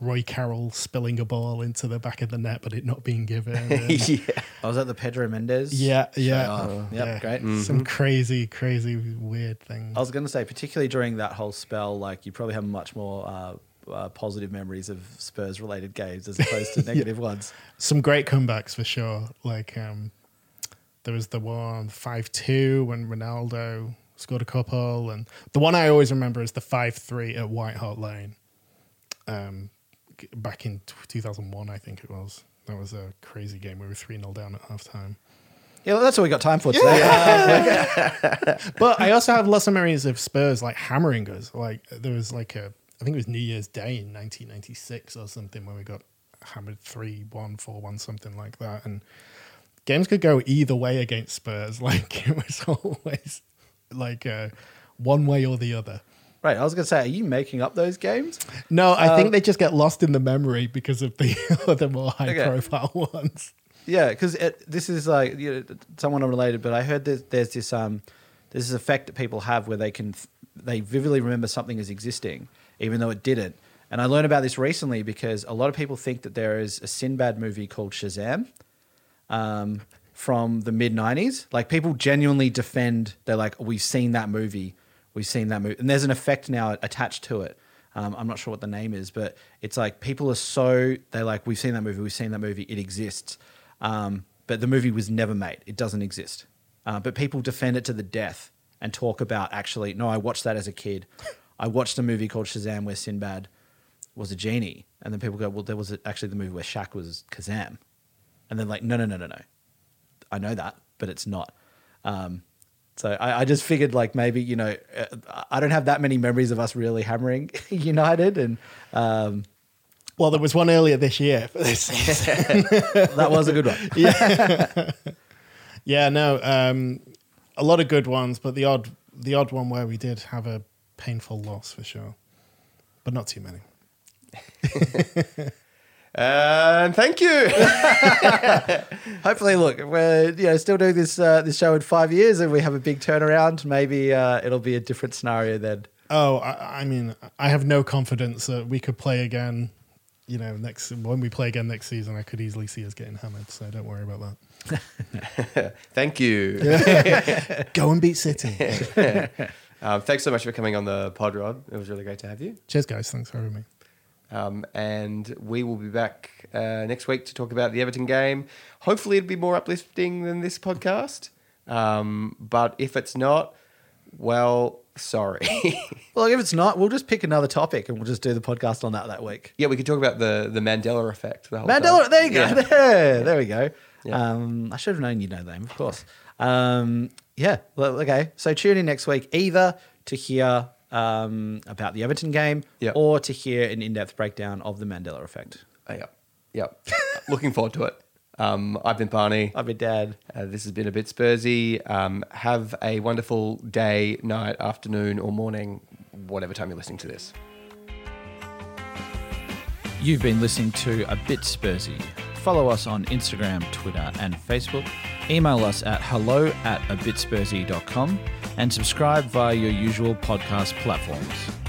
Roy Carroll spilling a ball into the back of the net but it not being given. yeah. I was at the Pedro Mendes. yeah, yeah, Oh, yep, yeah. great. Some crazy, crazy weird things. I was going to say, particularly during that whole spell, like you probably have much more uh, uh, positive memories of Spurs related games as opposed to negative ones. some great comebacks for sure. Like um, there was the one five two when Ronaldo scored a couple, and the one I always remember is the five three at White Hart Lane. Um, back in two thousand one, I think it was. That was a crazy game. We were three 0 down at half time. Yeah, that's all we got time for today. But I also have lots of memories of Spurs like hammering us. Like there was like a, I think it was New Year's Day in 1996 or something when we got hammered 3 1, 4 1, something like that. And games could go either way against Spurs. Like it was always like uh, one way or the other. right, I was going to say, are you making up those games? No, I Um, think they just get lost in the memory because of the other more high Okay. profile ones. Yeah, because this is like you know, somewhat unrelated, but I heard that there's this um there's this effect that people have where they can they vividly remember something as existing even though it didn't. And I learned about this recently because a lot of people think that there is a Sinbad movie called Shazam um, from the mid '90s. Like people genuinely defend. They're like, we've seen that movie, we've seen that movie, and there's an effect now attached to it. Um, I'm not sure what the name is, but it's like people are so they're like, we've seen that movie, we've seen that movie, it exists, um, but the movie was never made. It doesn't exist. Uh, but people defend it to the death and talk about actually, no, I watched that as a kid. I watched a movie called Shazam where Sinbad was a genie, and then people go, well, there was actually the movie where Shaq was Kazam, and then like, no, no, no, no, no. I know that, but it's not. Um, so I, I just figured like maybe you know uh, I don't have that many memories of us really hammering United, and um, Well, there was one earlier this year for this season. that was a good one. Yeah, no, um, a lot of good ones, but the odd the odd one where we did have a painful loss for sure, but not too many. And thank you. Hopefully, look, we're you know still doing this uh, this show in five years, and we have a big turnaround. Maybe uh, it'll be a different scenario then. Oh, I, I mean, I have no confidence that we could play again. You know, next when we play again next season, I could easily see us getting hammered. So don't worry about that. thank you. Go and beat City. Um, thanks so much for coming on the pod, Rob. It was really great to have you. Cheers, guys. Thanks for having me. Um, and we will be back uh, next week to talk about the Everton game. Hopefully, it'll be more uplifting than this podcast. Um, but if it's not, well, sorry. Well, if it's not, we'll just pick another topic and we'll just do the podcast on that that week. yeah, we could talk about the the Mandela effect. The Mandela, time. there you go. Yeah. There, there we go. Yeah. Um, I should have known you'd know them, of course. Um, yeah, well, okay. So tune in next week either to hear um, about the Everton game Yep. or to hear an in-depth breakdown of the Mandela effect. Oh, yep. Yep. Looking forward to it. Um, I've been Barney. I've been Dan. Uh, this has been a bit Spursy. Um, have a wonderful day, night, afternoon, or morning, whatever time you're listening to this. You've been listening to A Bit Spursy. Follow us on Instagram, Twitter, and Facebook. Email us at hello at abitspursy.com and subscribe via your usual podcast platforms.